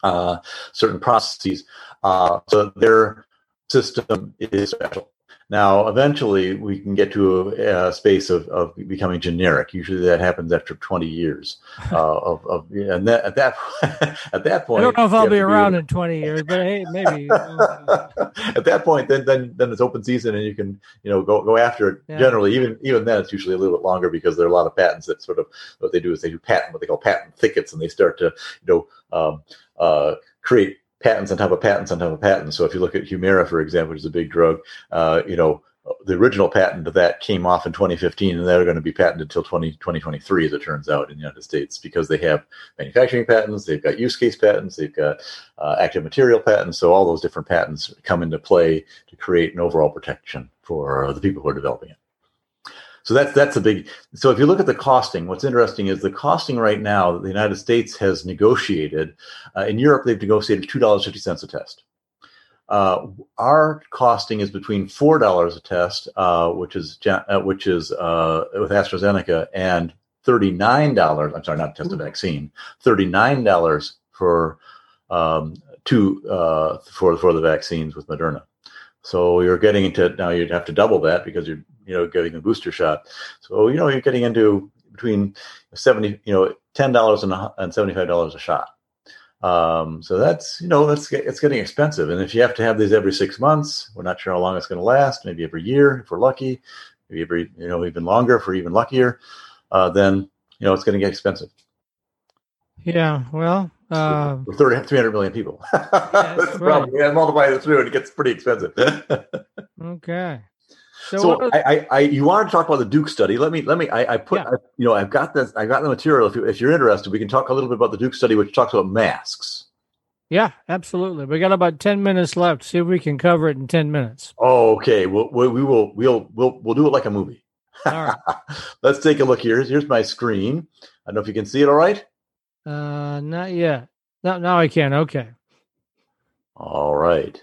uh, certain processes. Uh, so their system is special. Now, eventually, we can get to a, a space of, of, becoming generic. Usually, that happens after 20 years. Uh, of, of, and that, at that at that point, I don't know if I'll be around be, in 20 years, but hey, maybe. at that point, then then then it's open season, and you can you know go go after it. Yeah. Generally, even even then, it's usually a little bit longer because there are a lot of patents that sort of what they do is they do patent what they call patent thickets, and they start to you know um, uh, create patents on top of patents on top of patents. So if you look at Humira, for example, which is a big drug, uh, you know, the original patent of that came off in 2015, and they're going to be patented until 20, 2023, as it turns out, in the United States, because they have manufacturing patents, they've got use case patents, they've got uh, active material patents. So all those different patents come into play to create an overall protection for the people who are developing it. So that's that's a big. So if you look at the costing, what's interesting is the costing right now. The United States has negotiated. Uh, in Europe, they've negotiated two dollars fifty cents a test. Uh, our costing is between four dollars a test, uh, which is uh, which is uh, with AstraZeneca, and thirty nine dollars. I'm sorry, not test a vaccine. Thirty nine dollars for um, two uh, for for the vaccines with Moderna. So you're getting into now. You'd have to double that because you're you know getting the booster shot. So you know you're getting into between seventy you know ten dollars and seventy five dollars a shot. Um, so that's you know that's it's getting expensive, and if you have to have these every six months, we're not sure how long it's going to last. Maybe every year if we're lucky, maybe every you know even longer if we're even luckier. Uh, then you know it's going to get expensive. Yeah, well, uh, we're 30, 300 million people. That's the right. problem. You multiply it through, and it gets pretty expensive. okay. So, so I, I, I, you wanted to talk about the Duke study. Let me, let me. I, I put, yeah. I, you know, I've got this. I got the material. If you, if you're interested, we can talk a little bit about the Duke study, which talks about masks. Yeah, absolutely. We got about ten minutes left. See if we can cover it in ten minutes. Oh, okay. We'll, we, we will. We'll, we'll, we'll do it like a movie. All right. Let's take a look here. Here's my screen. I don't know if you can see it. All right. Uh, not yet. No, now I can. Okay. All right.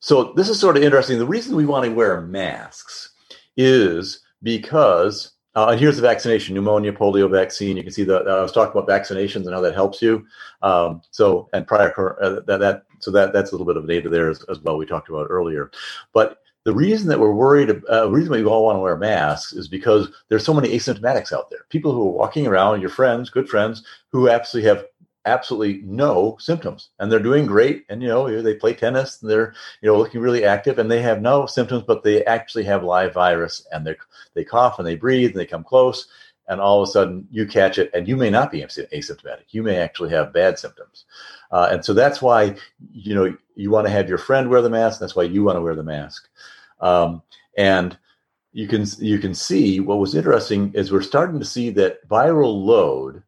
So this is sort of interesting. The reason we want to wear masks is because, uh, and here's the vaccination: pneumonia, polio vaccine. You can see that uh, I was talking about vaccinations and how that helps you. Um, so and prior uh, that that so that that's a little bit of data there as, as well. We talked about earlier, but the reason that we're worried, uh, reason we all want to wear masks is because there's so many asymptomatics out there. People who are walking around, your friends, good friends, who absolutely have absolutely no symptoms and they're doing great and you know they play tennis and they're you know looking really active and they have no symptoms but they actually have live virus and they they cough and they breathe and they come close and all of a sudden you catch it and you may not be asymptomatic. You may actually have bad symptoms. Uh, and so that's why you know you want to have your friend wear the mask that's why you want to wear the mask um, and you can you can see what was interesting is we're starting to see that viral load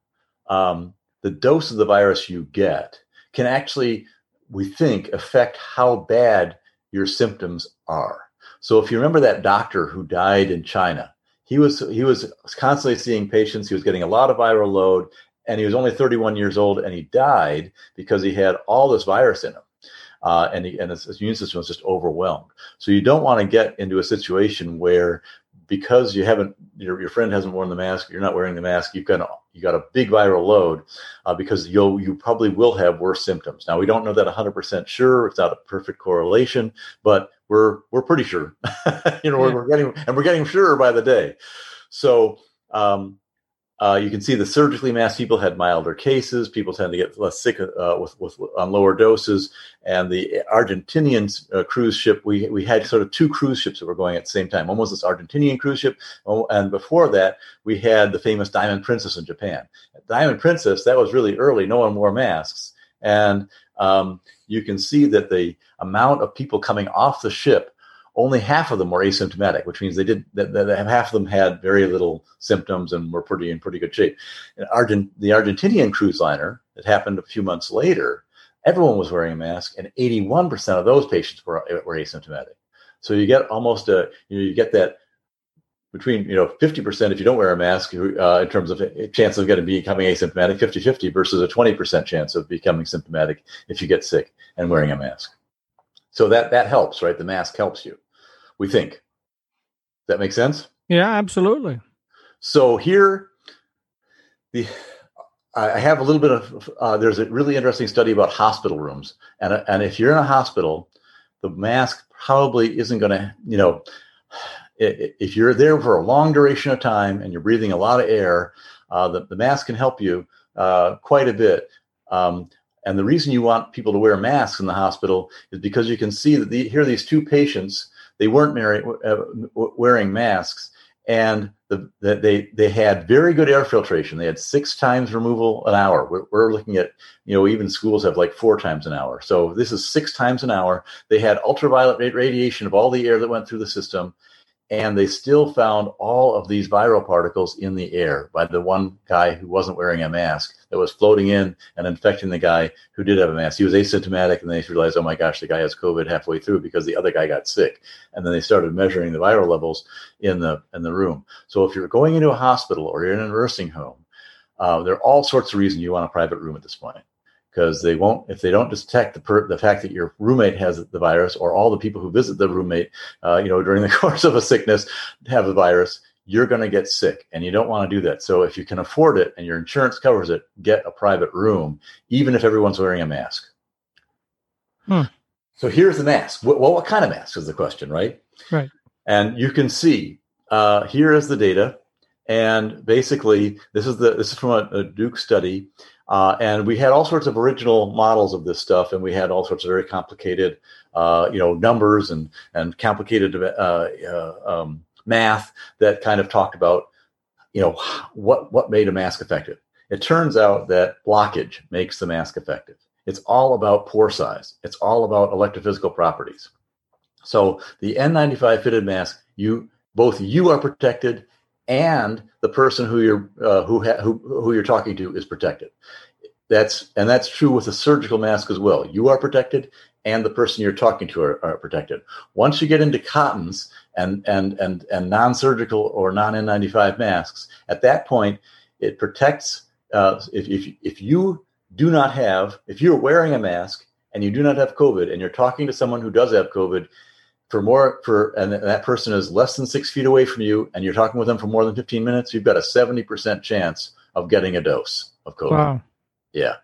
um, the dose of the virus you get can actually we think affect how bad your symptoms are. So if you remember that doctor who died in china he was he was constantly seeing patients he was getting a lot of viral load and he was only 31 years old and he died because he had all this virus in him uh, and, he, and his, immune system is just overwhelmed. So you don't want to get into a situation where because you haven't your, your friend hasn't worn the mask, you're not wearing the mask, you've got a, you got a big viral load uh, because you'll you probably will have worse symptoms. Now we don't know that 100% sure; it's not a perfect correlation, but we're we're pretty sure. you know, yeah. we're, we're getting and we're getting surer by the day. So um, uh, you can see the surgically masked people had milder cases. People tend to get less sick uh, with, with on lower doses. And the Argentinian uh, cruise ship, we we had sort of two cruise ships that were going at the same time. One was this Argentinian cruise ship, oh, and before that, we had the famous Diamond Princess in Japan. Diamond Princess, that was really early. No one wore masks, and um, you can see that the amount of people coming off the ship only half of them were asymptomatic, which means they did that, half of them had very little symptoms and were pretty in pretty good shape. Argent, the Argentinian cruise liner that happened a few months later, everyone was wearing a mask, and 81% of those patients were were asymptomatic. So you get almost a you, know, you get that between you know 50% if you don't wear a mask uh, in terms of chance of getting becoming asymptomatic 50-50 versus a 20% chance of becoming symptomatic if you get sick and wearing a mask so that that helps right the mask helps you we think Does that make sense yeah absolutely so here the I have a little bit of. Uh, there's a really interesting study about hospital rooms, and and if you're in a hospital, the mask probably isn't going to, you know, if you're there for a long duration of time and you're breathing a lot of air, uh, the, the mask can help you uh, quite a bit. Um, and the reason you want people to wear masks in the hospital is because you can see that the, here are these two patients. They weren't uh, wearing masks, and the, the, they they had very good air filtration. They had six times removal an hour. We're, we're, looking at you know even schools have like four times an hour. So this is six times an hour. They had ultraviolet radiation of all the air that went through the system, and they still found all of these viral particles in the air by the one guy who wasn't wearing a mask that was floating in and infecting the guy who did have a mask. He was asymptomatic, and they realized, oh my gosh, the guy has COVID halfway through because the other guy got sick. And then they started measuring the viral levels in the in the room. So if you're going into a hospital or you're in a nursing home, uh, there are all sorts of reasons you want a private room at this point because they won't if they don't detect the per, the fact that your roommate has the virus or all the people who visit the roommate uh, you know during the course of a sickness have the virus you're going to get sick and you don't want to do that. So if you can afford it and your insurance covers it get a private room even if everyone's wearing a mask. Hmm. so here's the mask. Well what kind of mask is the question right? Right. And you can see uh, here is the data and basically this is the this is from a, a duke study uh, and we had all sorts of original models of this stuff, and we had all sorts of very complicated, uh, you know, numbers and and complicated uh, uh, um, math that kind of talked about, you know, what what made a mask effective. It turns out that blockage makes the mask effective. It's all about pore size. It's all about electrophysical properties. So the N95 fitted mask, you both you are protected and the person who you're uh, who, ha- who who you're talking to is protected. That's and that's true with a surgical mask as well. You are protected, and the person you're talking to are, are protected. Once you get into cottons and and and and non-surgical or non-N95 masks, at that point, it protects. Uh, if if if you do not have, if you're wearing a mask and you do not have COVID, and you're talking to someone who does have COVID, for more for and that person is less than six feet away from you and you're talking with them for more than 15 minutes you've got a 70% chance of getting a dose of covid. Wow. yeah.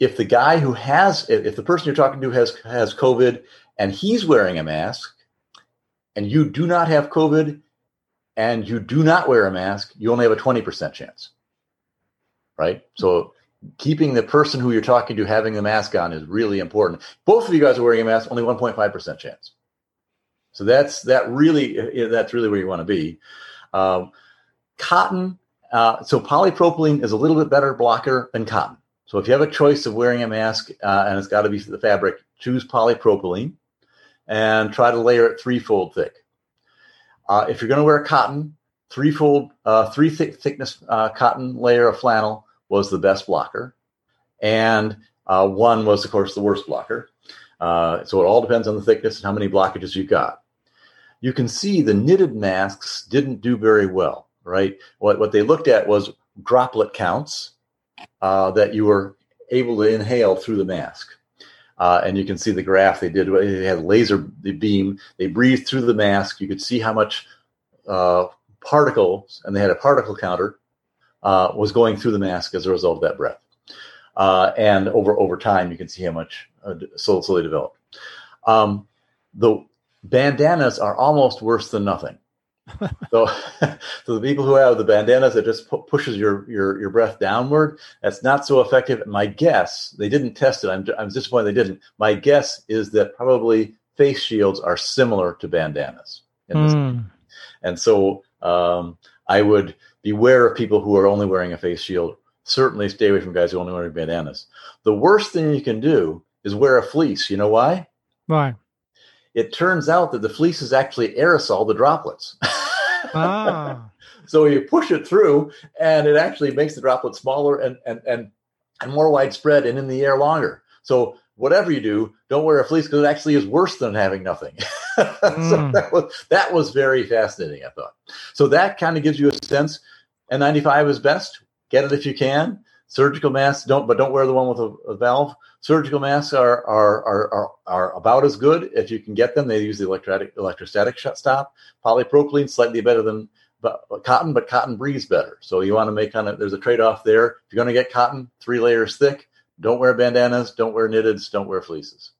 If the guy who has if the person you're talking to has has covid and he's wearing a mask and you do not have covid and you do not wear a mask you only have a 20% chance. Right? So keeping the person who you're talking to having the mask on is really important. Both of you guys are wearing a mask only 1.5% chance so that's that really that's really where you want to be. Um, cotton. Uh, so polypropylene is a little bit better blocker than cotton. So if you have a choice of wearing a mask uh, and it's got to be the fabric, choose polypropylene and try to layer it threefold thick. Uh, if you're going to wear cotton, threefold, uh, three thick thickness uh, cotton layer of flannel was the best blocker, and uh, one was of course the worst blocker. Uh, so it all depends on the thickness and how many blockages you've got you can see the knitted masks didn't do very well, right? What, what they looked at was droplet counts uh, that you were able to inhale through the mask. Uh, and you can see the graph they did. They had laser beam. They breathed through the mask. You could see how much uh, particles, and they had a particle counter, uh, was going through the mask as a result of that breath. Uh, and over over time, you can see how much uh, developed. Um, the bandanas are almost worse than nothing. so, so the people who have the bandanas that just pu- pushes your, your your breath downward, that's not so effective. My guess, they didn't test it. I'm I'm disappointed they didn't. My guess is that probably face shields are similar to bandanas. Mm. And so um, I would beware of people who are only wearing a face shield. Certainly stay away from guys who are only wearing bandanas. The worst thing you can do is wear a fleece. You know why? Why? It turns out that the fleece is actually aerosol, the droplets. ah. So you push it through, and it actually makes the droplets smaller and, and, and, and more widespread and in the air longer. So whatever you do, don't wear a fleece because it actually is worse than having nothing. mm. so that was that was very fascinating. I thought so. That kind of gives you a sense. N95 is best. Get it if you can. Surgical masks don't, but don't wear the one with a, a valve. Surgical masks are, are are, are are about as good if you can get them. They use the electrostatic electrostatic shut stop. Polypropylene slightly better than but, but cotton, but cotton breathes better. So you want to make kind of there's a trade off there. If you're going to get cotton, three layers thick. Don't wear bandanas. Don't wear knitteds. Don't wear fleeces.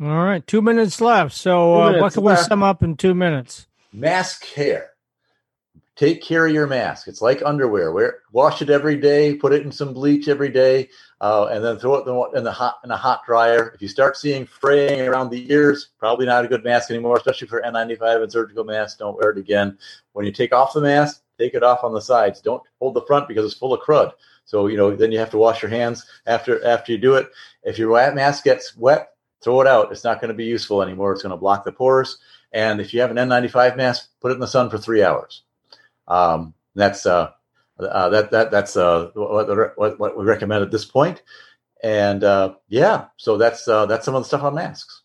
All right, two minutes left. So uh, minutes what can left. we sum up in two minutes? Mask care. Take care of your mask. It's like underwear. Wear, wash it every day. Put it in some bleach every day, uh, and then throw it in the hot in a hot dryer. If you start seeing fraying around the ears, probably not a good mask anymore, especially for N95 and surgical masks. Don't wear it again. When you take off the mask, take it off on the sides. Don't hold the front because it's full of crud. So you know then you have to wash your hands after after you do it. If your mask gets wet, throw it out. It's not going to be useful anymore. It's going to block the pores. And if you have an N95 mask, put it in the sun for three hours. Um, that's uh, uh, that that that's uh, what, what, what we recommend at this point. And uh, yeah, so that's uh, that's some of the stuff on masks.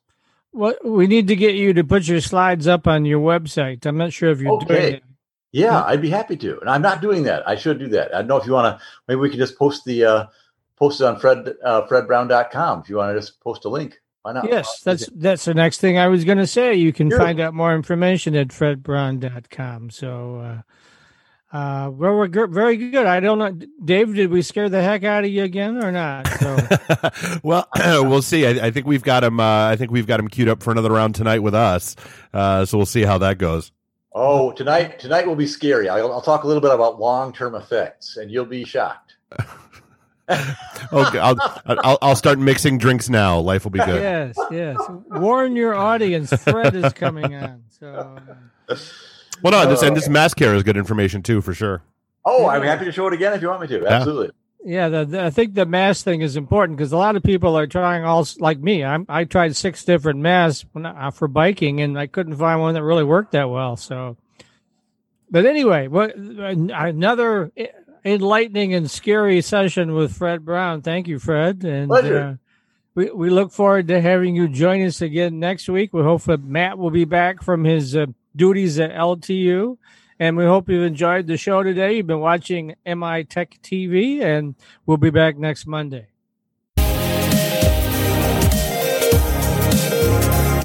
Well, we need to get you to put your slides up on your website. I'm not sure if you're okay. doing it. Yeah, I'd be happy to, and I'm not doing that. I should do that. I don't know if you want to. Maybe we can just post the uh, post it on Fred uh, FredBrown.com if you want to just post a link. Why not? Yes, that's that's the next thing I was going to say. You can find out more information at fredbrown.com. So, uh, uh, well, we're good, very good. I don't know, Dave. Did we scare the heck out of you again or not? So. well, we'll see. I, I, think we've got him. Uh, I think we've got him queued up for another round tonight with us. Uh, so we'll see how that goes. Oh, tonight tonight will be scary. I'll, I'll talk a little bit about long term effects, and you'll be shocked. okay, I'll, I'll, I'll start mixing drinks now. Life will be good. Yes, yes. Warn your audience. Fred is coming on. So. Well, no, this and this mask care is good information too, for sure. Oh, I'm happy to show it again if you want me to. Absolutely. Yeah, the, the, I think the mask thing is important because a lot of people are trying all like me. I'm, I tried six different masks uh, for biking, and I couldn't find one that really worked that well. So, but anyway, what another enlightening and scary session with Fred Brown. Thank you, Fred. And uh, we, we look forward to having you join us again next week. We hope that Matt will be back from his uh, duties at LTU. And we hope you've enjoyed the show today. You've been watching MI Tech TV, and we'll be back next Monday.